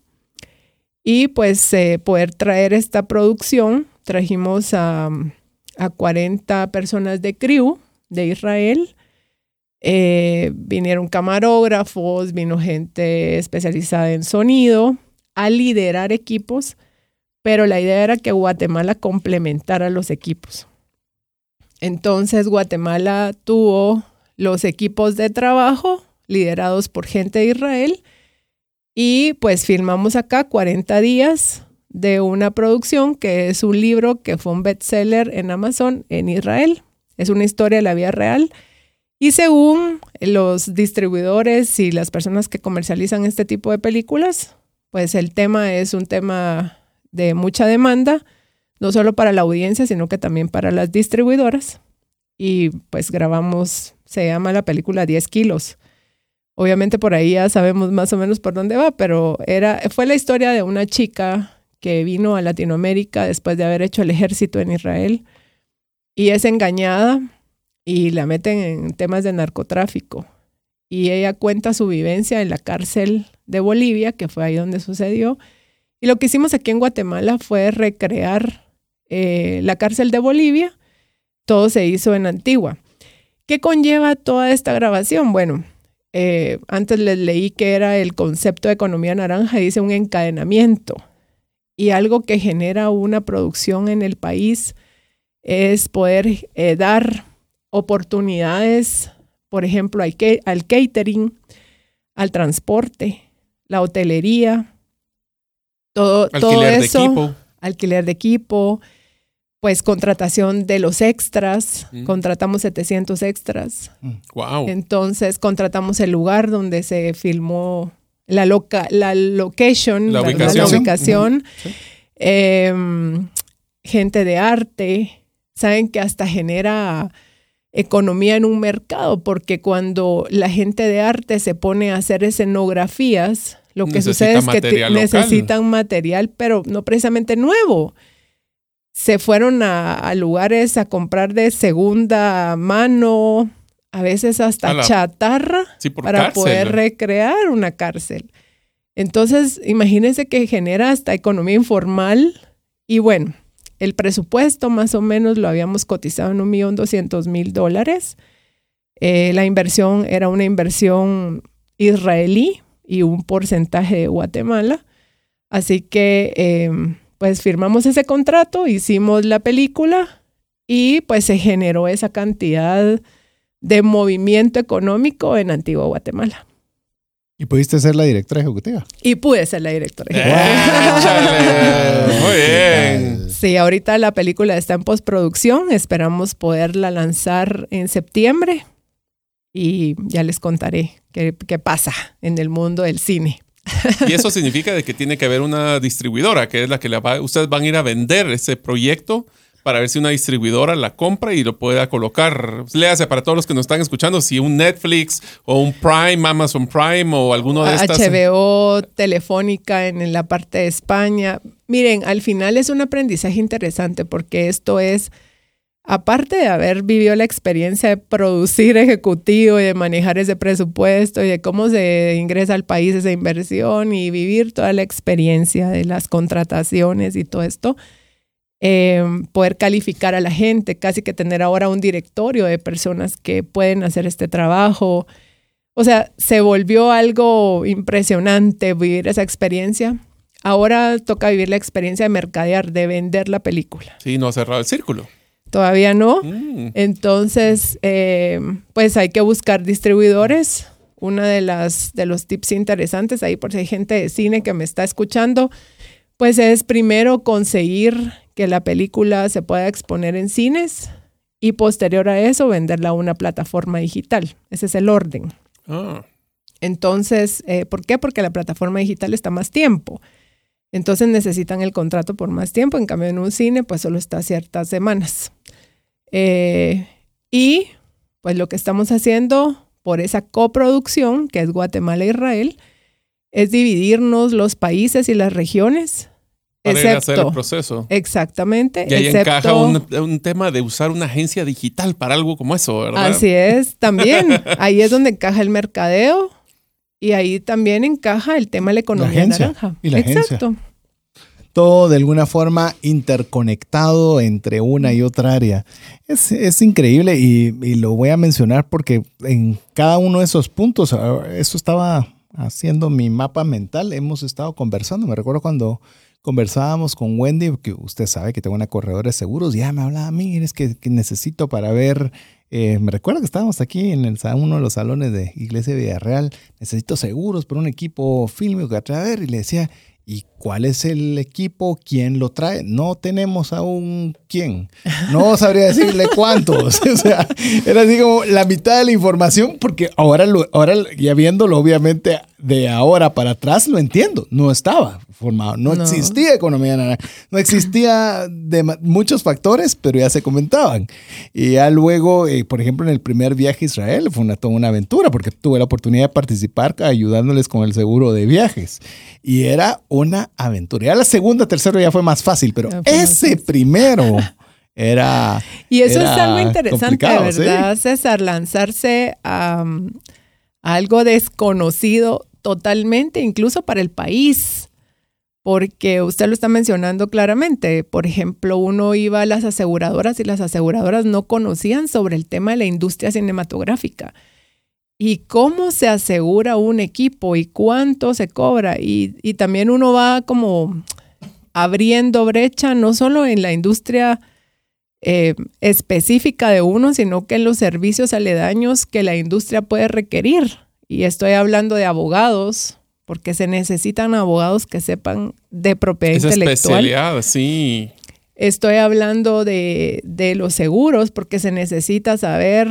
Y pues eh, poder traer esta producción, trajimos a, a 40 personas de crew de Israel, Eh, vinieron camarógrafos, vino gente especializada en sonido a liderar equipos, pero la idea era que Guatemala complementara los equipos. Entonces Guatemala tuvo los equipos de trabajo liderados por gente de Israel y pues filmamos acá 40 días de una producción que es un libro que fue un bestseller en Amazon en Israel. Es una historia de la vida real. Y según los distribuidores y las personas que comercializan este tipo de películas, pues el tema es un tema de mucha demanda, no solo para la audiencia, sino que también para las distribuidoras. Y pues grabamos, se llama la película 10 kilos. Obviamente por ahí ya sabemos más o menos por dónde va, pero era, fue la historia de una chica que vino a Latinoamérica después de haber hecho el ejército en Israel y es engañada y la meten en temas de narcotráfico. Y ella cuenta su vivencia en la cárcel de Bolivia, que fue ahí donde sucedió. Y lo que hicimos aquí en Guatemala fue recrear eh, la cárcel de Bolivia. Todo se hizo en Antigua. ¿Qué conlleva toda esta grabación? Bueno, eh, antes les leí que era el concepto de economía naranja, dice un encadenamiento. Y algo que genera una producción en el país es poder eh, dar oportunidades, por ejemplo, al, al catering, al transporte, la hotelería, todo, todo eso, de equipo. alquiler de equipo, pues contratación de los extras, mm. contratamos 700 extras.
Wow.
Entonces contratamos el lugar donde se filmó la, loca, la location,
la ubicación.
Em, gente de arte, saben que hasta genera economía en un mercado, porque cuando la gente de arte se pone a hacer escenografías, lo que sucede es que necesitan material, pero no precisamente nuevo. Se fueron a, lugares a comprar de segunda mano, a veces hasta chatarra, para poder recrear una cárcel. Entonces, imagínense que genera hasta economía informal y bueno, el presupuesto más o menos lo habíamos cotizado en un millón doscientos mil dólares. Eh, la inversión era una inversión israelí y un porcentaje de Guatemala. Así que em, pues firmamos ese contrato, hicimos la película y pues se generó esa cantidad de movimiento económico en Antigua Guatemala.
¿Y pudiste ser la directora ejecutiva?
Y pude ser la directora ejecutiva.
Muy bien.
Sí, ahorita la película está en postproducción. Esperamos poderla lanzar en septiembre y ya les contaré qué, qué pasa en el mundo del cine.
Y eso significa de que tiene que haber una distribuidora, que es la que va, ustedes van a ir a vender ese proyecto para ver si una distribuidora la compra y lo pueda colocar. Léase para todos los que nos están escuchando, si un Netflix o un Prime, Amazon Prime o alguno de estas.
HBO, Telefónica en la parte de España. Miren, al final es un aprendizaje interesante porque esto es aparte de haber vivido la experiencia de producir ejecutivo y de manejar ese presupuesto y de cómo se ingresa al país esa inversión y vivir toda la experiencia de las contrataciones y todo esto, em, poder calificar a la gente, casi que tener ahora un directorio de personas que pueden hacer este trabajo. O sea, se volvió algo impresionante vivir esa experiencia. Ahora toca vivir la experiencia de mercadear, de vender la película.
Sí, no ha cerrado el círculo.
Todavía no. Mm. Entonces, eh, pues hay que buscar distribuidores. Una de las de los tips interesantes ahí, por si hay gente de cine que me está escuchando, pues es primero conseguir que la película se pueda exponer en cines y posterior a eso venderla a una plataforma digital. Ese es el orden. Ah. Entonces, eh, ¿por qué? Porque la plataforma digital está más tiempo. Entonces necesitan el contrato por más tiempo. En cambio, en un cine, pues solo está ciertas semanas. Eh, y pues lo que estamos haciendo por esa coproducción, que es Guatemala-Israel, es dividirnos los países y las regiones.
Para excepto, hacer el proceso.
Exactamente.
Y ahí encaja un, tema de usar una agencia digital para algo como eso, ¿verdad?
Así es, también. ahí es donde encaja el mercadeo y ahí también encaja el tema de la economía naranja.
Y la Exacto. todo de alguna forma interconectado entre una y otra área. Es, es increíble y, y, lo voy a mencionar porque en cada uno de esos puntos, ah, eso estaba haciendo mi mapa mental, hemos estado conversando. Me recuerdo cuando conversábamos con Wendy, que usted sabe que tengo una corredora de seguros, ya me hablaba mí, es que, necesito para ver eh, me recuerdo que estábamos aquí en el, uno de los salones de Iglesia Villarreal. Necesito seguros para un equipo fílmico que traer. Y le decía, ¿y cuál es el equipo? ¿Quién lo trae? No tenemos aún quién. No sabría decirle cuántos. o sea, era así como la mitad de la información, porque ahora, lo, ahora ya viéndolo, obviamente, de ahora para atrás lo entiendo. No estaba formado. No, existía economía naranja. No existía de muchos factores, pero ya se comentaban. Y ya luego, eh, por ejemplo, en el primer viaje a Israel fue una, toda una aventura porque tuve la oportunidad de participar ayudándoles con el seguro de viajes. Y era una aventura. Ya la segunda, tercera ya fue más fácil, pero ese primero era...
Y eso es algo interesante, ¿verdad, César? Lanzarse a algo desconocido totalmente, incluso para el país porque usted lo está mencionando claramente. Por ejemplo, uno iba a las aseguradoras y las aseguradoras no conocían sobre el tema de la industria cinematográfica. Y cómo se asegura un equipo y cuánto se cobra. Y, también uno va como abriendo brecha, no solo en la industria eh, específica de uno, sino que en los servicios aledaños que la industria puede requerir. Y estoy hablando de abogados, porque se necesitan abogados que sepan de propiedad Esa intelectual.
especialidad, sí.
Estoy hablando de, de los seguros, porque se necesita saber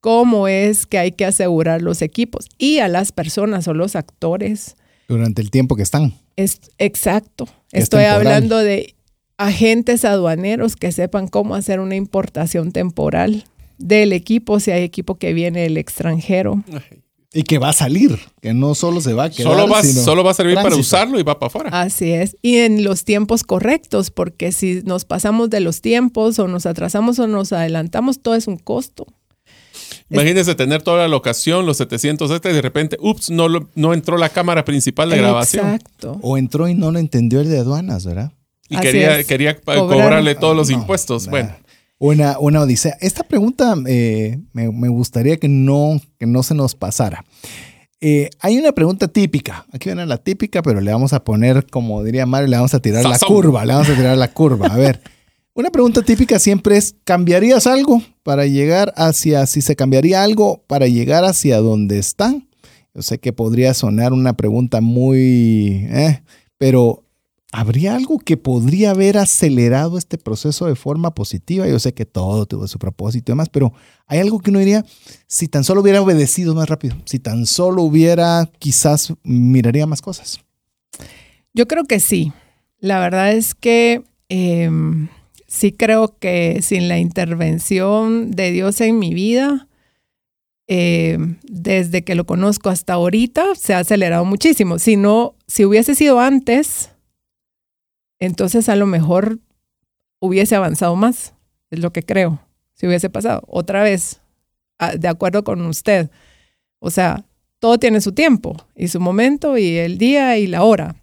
cómo es que hay que asegurar los equipos y a las personas o los actores.
Durante el tiempo que están.
Es, exacto. Estoy hablando de agentes aduaneros que sepan cómo hacer una importación temporal del equipo, si hay equipo que viene del extranjero.
Y que va a salir, que no solo se va a quedar.
Solo va, solo va a servir para usarlo y va para afuera.
Así es. Y en los tiempos correctos, porque si nos pasamos de los tiempos o nos atrasamos o nos adelantamos, todo es un costo.
Imagínese tener toda la locación, los 700 este, y de repente, ups, no, no entró la cámara principal de grabación. Exacto.
O entró y no lo entendió el de aduanas, ¿verdad?
Y quería, quería cobrarle todos los impuestos. Bueno
una, una odisea. Esta pregunta eh, me, gustaría que no, que no se nos pasara. Eh, hay una pregunta típica. Aquí viene la típica, pero le vamos a poner, como diría Mario, le vamos a tirar la curva. Le vamos a tirar la curva. A ver. Una pregunta típica siempre es, ¿cambiarías algo para llegar hacia, si se cambiaría algo para llegar hacia donde están? Yo sé que podría sonar una pregunta muy, eh, pero ¿Habría algo que podría haber acelerado este proceso de forma positiva? Yo sé que todo tuvo su propósito y demás, pero hay algo que uno diría, si tan solo hubiera obedecido más rápido, si tan solo hubiera, quizás miraría más cosas.
Yo creo que sí. La verdad es que em, sí creo que sin la intervención de Dios en mi vida, em, desde que lo conozco hasta ahorita, se ha acelerado muchísimo. Si no, si hubiese sido antes, entonces a lo mejor hubiese avanzado más, es lo que creo, si hubiese pasado. Otra vez, de acuerdo con usted, o sea, todo tiene su tiempo y su momento y el día y la hora.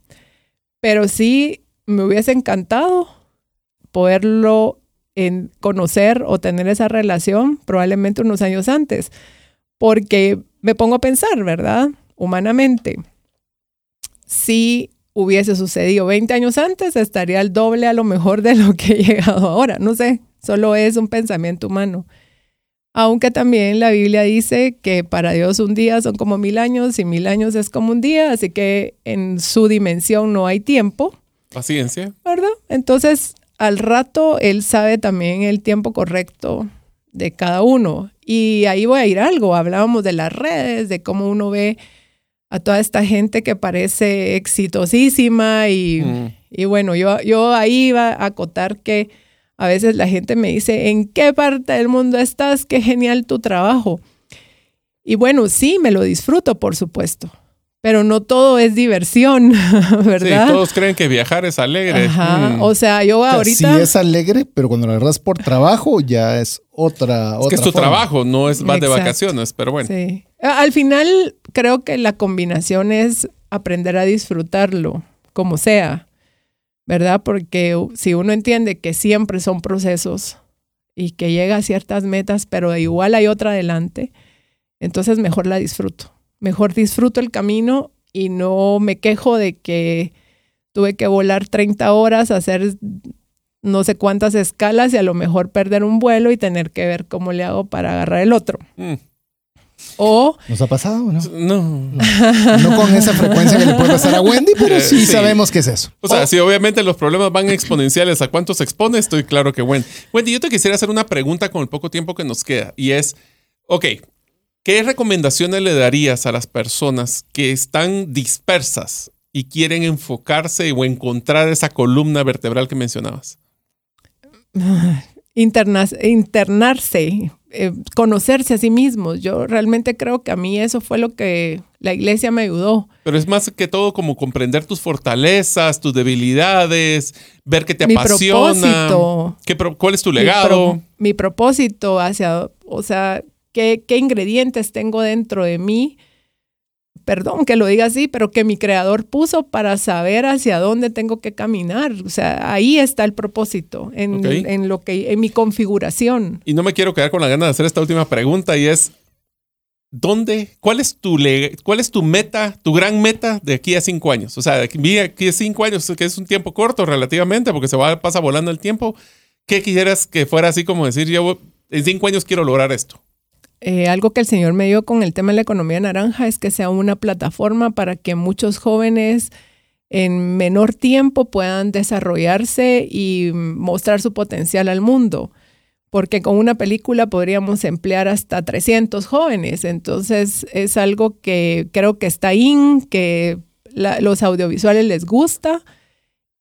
Pero sí me hubiese encantado poderlo conocer o tener esa relación probablemente unos años antes, porque me pongo a pensar, ¿verdad? Humanamente, si hubiese sucedido 20 años antes, estaría el doble a lo mejor de lo que he llegado ahora. No sé, solo es un pensamiento humano. Aunque también la Biblia dice que para Dios un día son como mil años y mil años es como un día, así que en su dimensión no hay tiempo.
Paciencia.
¿Verdad? Entonces, al rato Él sabe también el tiempo correcto de cada uno. Y ahí voy a ir algo. Hablábamos de las redes, de cómo uno ve a toda esta gente que parece exitosísima y, mm. y bueno, yo, yo ahí iba a acotar que a veces la gente me dice, ¿en qué parte del mundo estás? Qué genial tu trabajo. Y bueno, sí, me lo disfruto, por supuesto pero no todo es diversión, ¿verdad?
Sí, todos creen que viajar es alegre.
Ajá. Mm. O sea, yo ahorita.
Sí es alegre, pero cuando lo agarras por trabajo ya es otra.
Es que es tu trabajo, no es más de vacaciones, pero bueno. Sí.
Al final, creo que la combinación es aprender a disfrutarlo, como sea. ¿verdad? Porque si uno entiende que siempre son procesos y que llega a ciertas metas, pero igual hay otra adelante, entonces mejor la disfruto. Mejor disfruto el camino y no me quejo de que tuve que volar 30 horas, hacer no sé cuántas escalas y a lo mejor perder un vuelo y tener que ver cómo le hago para agarrar el otro. Mm. O,
¿Nos ha pasado no?
No.
No con esa frecuencia que le puede pasar a Wendy, pero sí, sabemos que es eso.
O sea, si obviamente los problemas van exponenciales a cuánto se expone, estoy claro que Wendy. Wendy, yo te quisiera hacer una pregunta con el poco tiempo que nos queda y es, ok, ¿qué recomendaciones le darías a las personas que están dispersas y quieren enfocarse o encontrar esa columna vertebral que mencionabas?
internarse, eh, conocerse a sí mismos. Yo realmente creo que a mí eso fue lo que la iglesia me ayudó.
Pero es más que todo como comprender tus fortalezas, tus debilidades, ver que te apasiona. Propósito, ¿Cuál es tu legado?
Mi, propósito hacia, o sea, qué, qué ingredientes tengo dentro de mí perdón que lo diga así, pero que mi creador puso para saber hacia dónde tengo que caminar. O sea, ahí está el propósito, en, en lo que, en mi configuración.
Y no me quiero quedar con la gana de hacer esta última pregunta y es, ¿dónde, cuál es tu, cuál es tu meta, tu gran meta de aquí a cinco años? O sea, de aquí a cinco años, que es un tiempo corto relativamente, porque se va, pasa volando el tiempo. ¿Qué quisieras que fuera así como decir, yo en cinco años quiero lograr esto?
Eh, algo que el Señor me dio con el tema de la economía naranja es que sea una plataforma para que muchos jóvenes en menor tiempo puedan desarrollarse y mostrar su potencial al mundo. Porque con una película podríamos emplear hasta 300 jóvenes. Entonces es algo que creo que está in, que los audiovisuales les gusta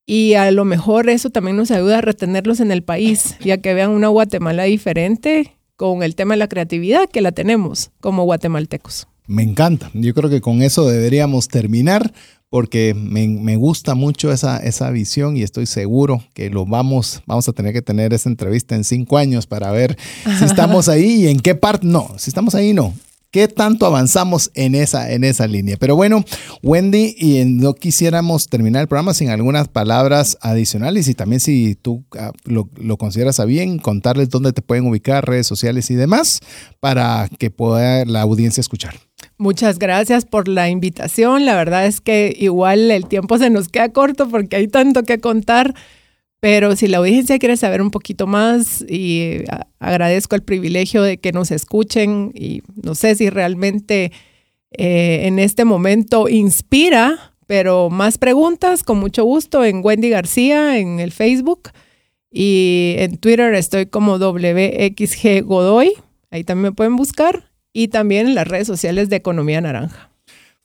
y a lo mejor eso también nos ayuda a retenerlos en el país, ya que vean una Guatemala diferente con el tema de la creatividad que la tenemos como guatemaltecos.
Me encanta. Yo creo que con eso deberíamos terminar porque me, gusta mucho esa, esa visión y estoy seguro que lo vamos, vamos a tener que tener esa entrevista en cinco años para ver si estamos ahí y en qué parte. No, si estamos ahí, no qué tanto avanzamos en esa, en esa línea. Pero bueno, Wendy, y no quisiéramos terminar el programa sin algunas palabras adicionales y también si tú ah, lo, consideras a bien, contarles dónde te pueden ubicar, redes sociales y demás, para que pueda la audiencia escuchar.
Muchas gracias por la invitación. La verdad es que igual el tiempo se nos queda corto porque hay tanto que contar. Pero si la audiencia quiere saber un poquito más y agradezco el privilegio de que nos escuchen y no sé si realmente eh, en este momento inspira, pero más preguntas con mucho gusto en Wendy García en el Facebook y en Twitter estoy como WXG Godoy, ahí también me pueden buscar y también en las redes sociales de Economía Naranja.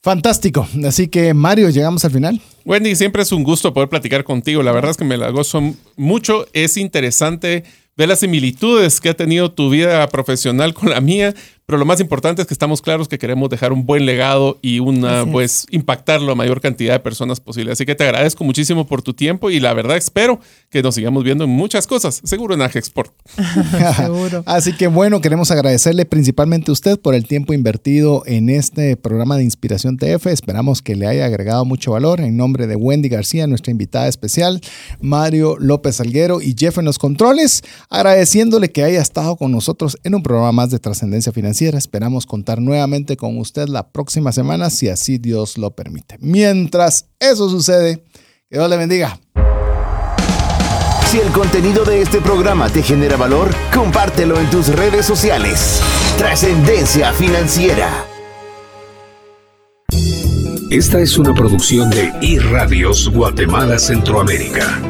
Fantástico. Así que, Mario, llegamos al final.
Wendy, siempre es un gusto poder platicar contigo. La verdad es que me la gozo mucho. Es interesante ver las similitudes que ha tenido tu vida profesional con la mía, pero lo más importante es que estamos claros que queremos dejar un buen legado y una, pues, impactar la mayor cantidad de personas posible. Así que te agradezco muchísimo por tu tiempo y la verdad espero que nos sigamos viendo en muchas cosas, seguro en Agexport.
seguro. Así que bueno, queremos agradecerle principalmente a usted por el tiempo invertido en este programa de Inspiración TF. Esperamos que le haya agregado mucho valor. En nombre de Wendy García, nuestra invitada especial, Mario López Alguero y Jeff en los controles, agradeciéndole que haya estado con nosotros en un programa más de trascendencia financiera Esperamos contar nuevamente con usted la próxima semana, si así Dios lo permite. Mientras eso sucede, que Dios le bendiga.
Si el contenido de este programa te genera valor, compártelo en tus redes sociales. Trascendencia financiera.
Esta es una producción de iRadios Guatemala Centroamérica.